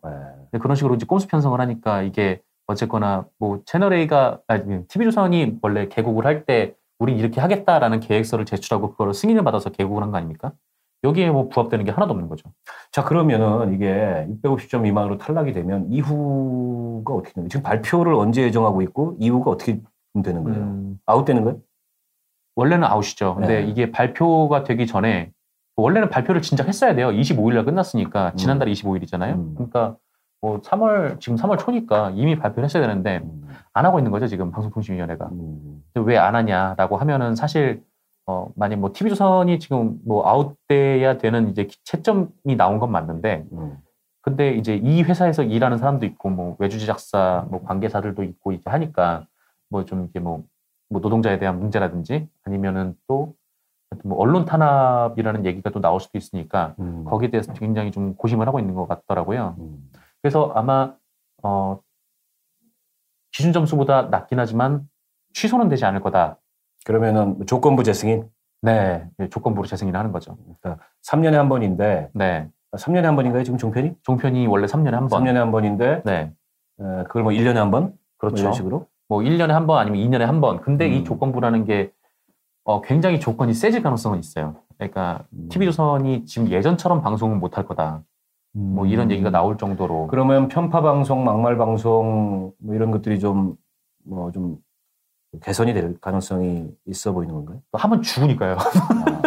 네. 그런 식으로 이제 꼼수 편성을 하니까 이게 어쨌거나 뭐 채널 A가 아니 TV조선이 원래 개국을 할 때 우리 이렇게 하겠다라는 계획서를 제출하고 그거를 승인을 받아서 개국을 한 거 아닙니까? 여기에 뭐 부합되는 게 하나도 없는 거죠. 자 그러면은 이게 650점 미만으로 탈락이 되면 이후가 어떻게 되는 거예요? 지금 발표를 언제 예정하고 있고 이후가 어떻게 되는 거예요? 음, 아웃되는 거예요? 원래는 아웃이죠. 근데 네. 이게 발표가 되기 전에 원래는 발표를 진작 했어야 돼요. 25일 날 끝났으니까 지난달 25일이잖아요. 음. 그러니까 뭐 3월 지금 3월 초니까 이미 발표를 했어야 되는데 음. 안 하고 있는 거죠 지금 방송통신위원회가. 음. 왜안 하냐라고 하면은 사실 어 만약 뭐 TV조선이 지금 뭐 아웃돼야 되는 이제 채점이 나온 건 맞는데 음. 근데 이제 이 회사에서 일하는 사람도 있고 뭐 외주 제작사 뭐 관계사들도 있고 이제 하니까 뭐 좀 이게 뭐, 뭐 노동자에 대한 문제라든지 아니면은 또 뭐 언론 탄압이라는 얘기가 또 나올 수도 있으니까 음. 거기에 대해서 굉장히 좀 고심을 하고 있는 것 같더라고요. 음. 그래서 아마 어 기준 점수보다 낮긴 하지만 취소는 되지 않을 거다. 그러면은 조건부 재승인 네, 네, 조건부로 재승인을 하는 거죠. 그러니까 3년에 한 번인데 네, 3년에 한 번인가요 지금 종편이? 종편이 원래 3년에 한 번. 3년에 한 번인데 네, 에, 그걸 뭐 1년에 한 번? 뭐 그렇죠. 이런 식으로? 뭐 1년에 한 번 아니면 2년에 한 번. 근데 이 음. 조건부라는 게 어, 굉장히 조건이 세질 가능성은 있어요. 그러니까 음. TV조선이 지금 예전처럼 방송은 못 할 거다. 뭐 이런 얘기가 나올 정도로. 음. 그러면 편파 방송, 막말 방송 뭐 이런 것들이 좀 뭐좀 개선이 될 가능성이 있어 보이는 건가요? 또 하면 죽으니까요. 아,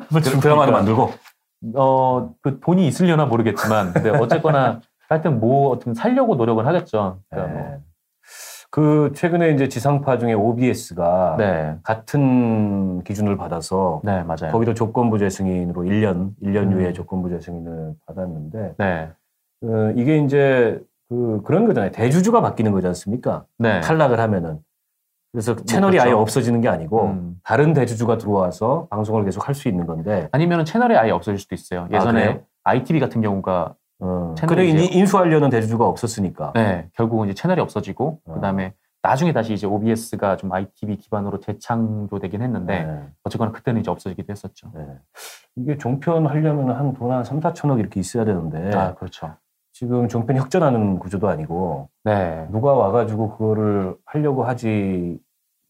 한번 드- 드라마도 만들고 어, 그 돈이 있으려나 모르겠지만, 근데 어쨌거나 하여튼 뭐 어떻게 살려고 노력을 하겠죠. 그러니까 뭐. 네. 그 최근에 이제 지상파 중에 OBS가 네, 같은 기준을 받아서 네, 맞아요. 거기도 조건부 재승인으로 1년, 1년 음. 후에 조건부 재승인을 받았는데 네, 어, 이게 이제 그 그런 거잖아요. 대주주가 바뀌는 거지 않습니까? 네. 탈락을 하면은. 그래서 채널이 그렇죠. 아예 없어지는 게 아니고 음. 다른 대주주가 들어와서 방송을 계속 할 수 있는 건데. 아니면 채널이 아예 없어질 수도 있어요. 예전에 그래요? ITV 같은 경우가 어, 채널이 이제- 인- 인수하려는 대주주가 없었으니까. 네, 결국은 이제 채널이 없어지고 어. 그다음에 나중에 다시 이제 OBS가 좀 ITV 기반으로 재창조되긴 했는데 네. 어쨌거나 그때는 이제 없어지기도 했었죠. 네. 이게 종편 하려면 한 돈 한 3, 4천억 이렇게 있어야 되는데 아, 그렇죠. 지금 종편이 혁전하는 구조도 아니고 네. 누가 와가지고 그거를 하려고 하지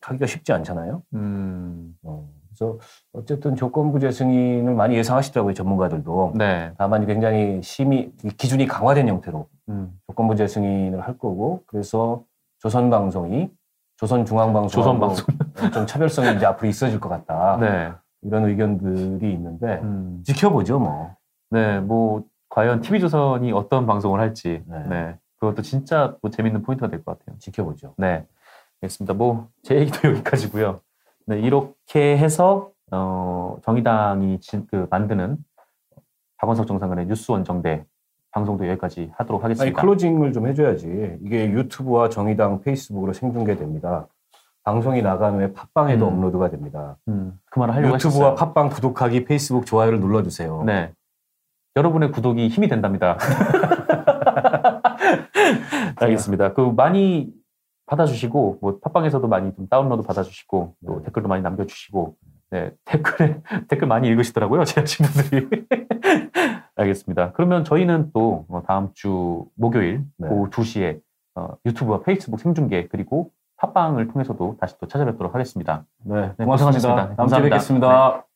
하기가 쉽지 않잖아요. 음. 어, 그래서 어쨌든 조건부 재승인을 많이 예상하시더라고요 전문가들도. 네. 다만 굉장히 이 기준이 강화된 형태로 음. 조건부 재승인을 할 거고 그래서 조선방송이 조선중앙방송 조선방송. 좀 차별성이 이제 앞으로 있어질 것 같다 네. 이런 의견들이 있는데 음. 지켜보죠 뭐. 네, 뭐 과연 TV조선이 어떤 방송을 할지 네. 네. 그것도 진짜 뭐 재밌는 포인트가 될 것 같아요. 지켜보죠. 네. 알겠습니다. 뭐 제 얘기도 여기까지고요. 네, 이렇게 해서 어, 정의당이 진, 그 만드는 박원석 정상근의 뉴스 원정대 방송도 여기까지 하도록 아니 하겠습니다. 클로징을 좀 해줘야지. 이게 유튜브와 정의당 페이스북으로 생중계됩니다. 방송이 나간 후에 팟빵에도 음. 업로드가 됩니다. 음, 그 말을 하려고 유튜브와 했었어요. 팟빵 구독하기, 페이스북 좋아요를 눌러주세요. 네. 여러분의 구독이 힘이 된답니다. 알겠습니다. 그 많이 받아주시고 뭐 팟빵에서도 많이 좀 다운로드 받아주시고 또 네. 댓글도 많이 남겨주시고 네 댓글에 댓글 많이 읽으시더라고요 제작진분들이. 알겠습니다. 그러면 저희는 또 어, 다음 주 목요일 네. 오후 2시에 어, 유튜브와 페이스북 생중계 그리고 팟빵을 통해서도 다시 또 찾아뵙도록 하겠습니다. 네, 네, 고맙습니다. 다음 주에 감사합니다. 뵙겠습니다.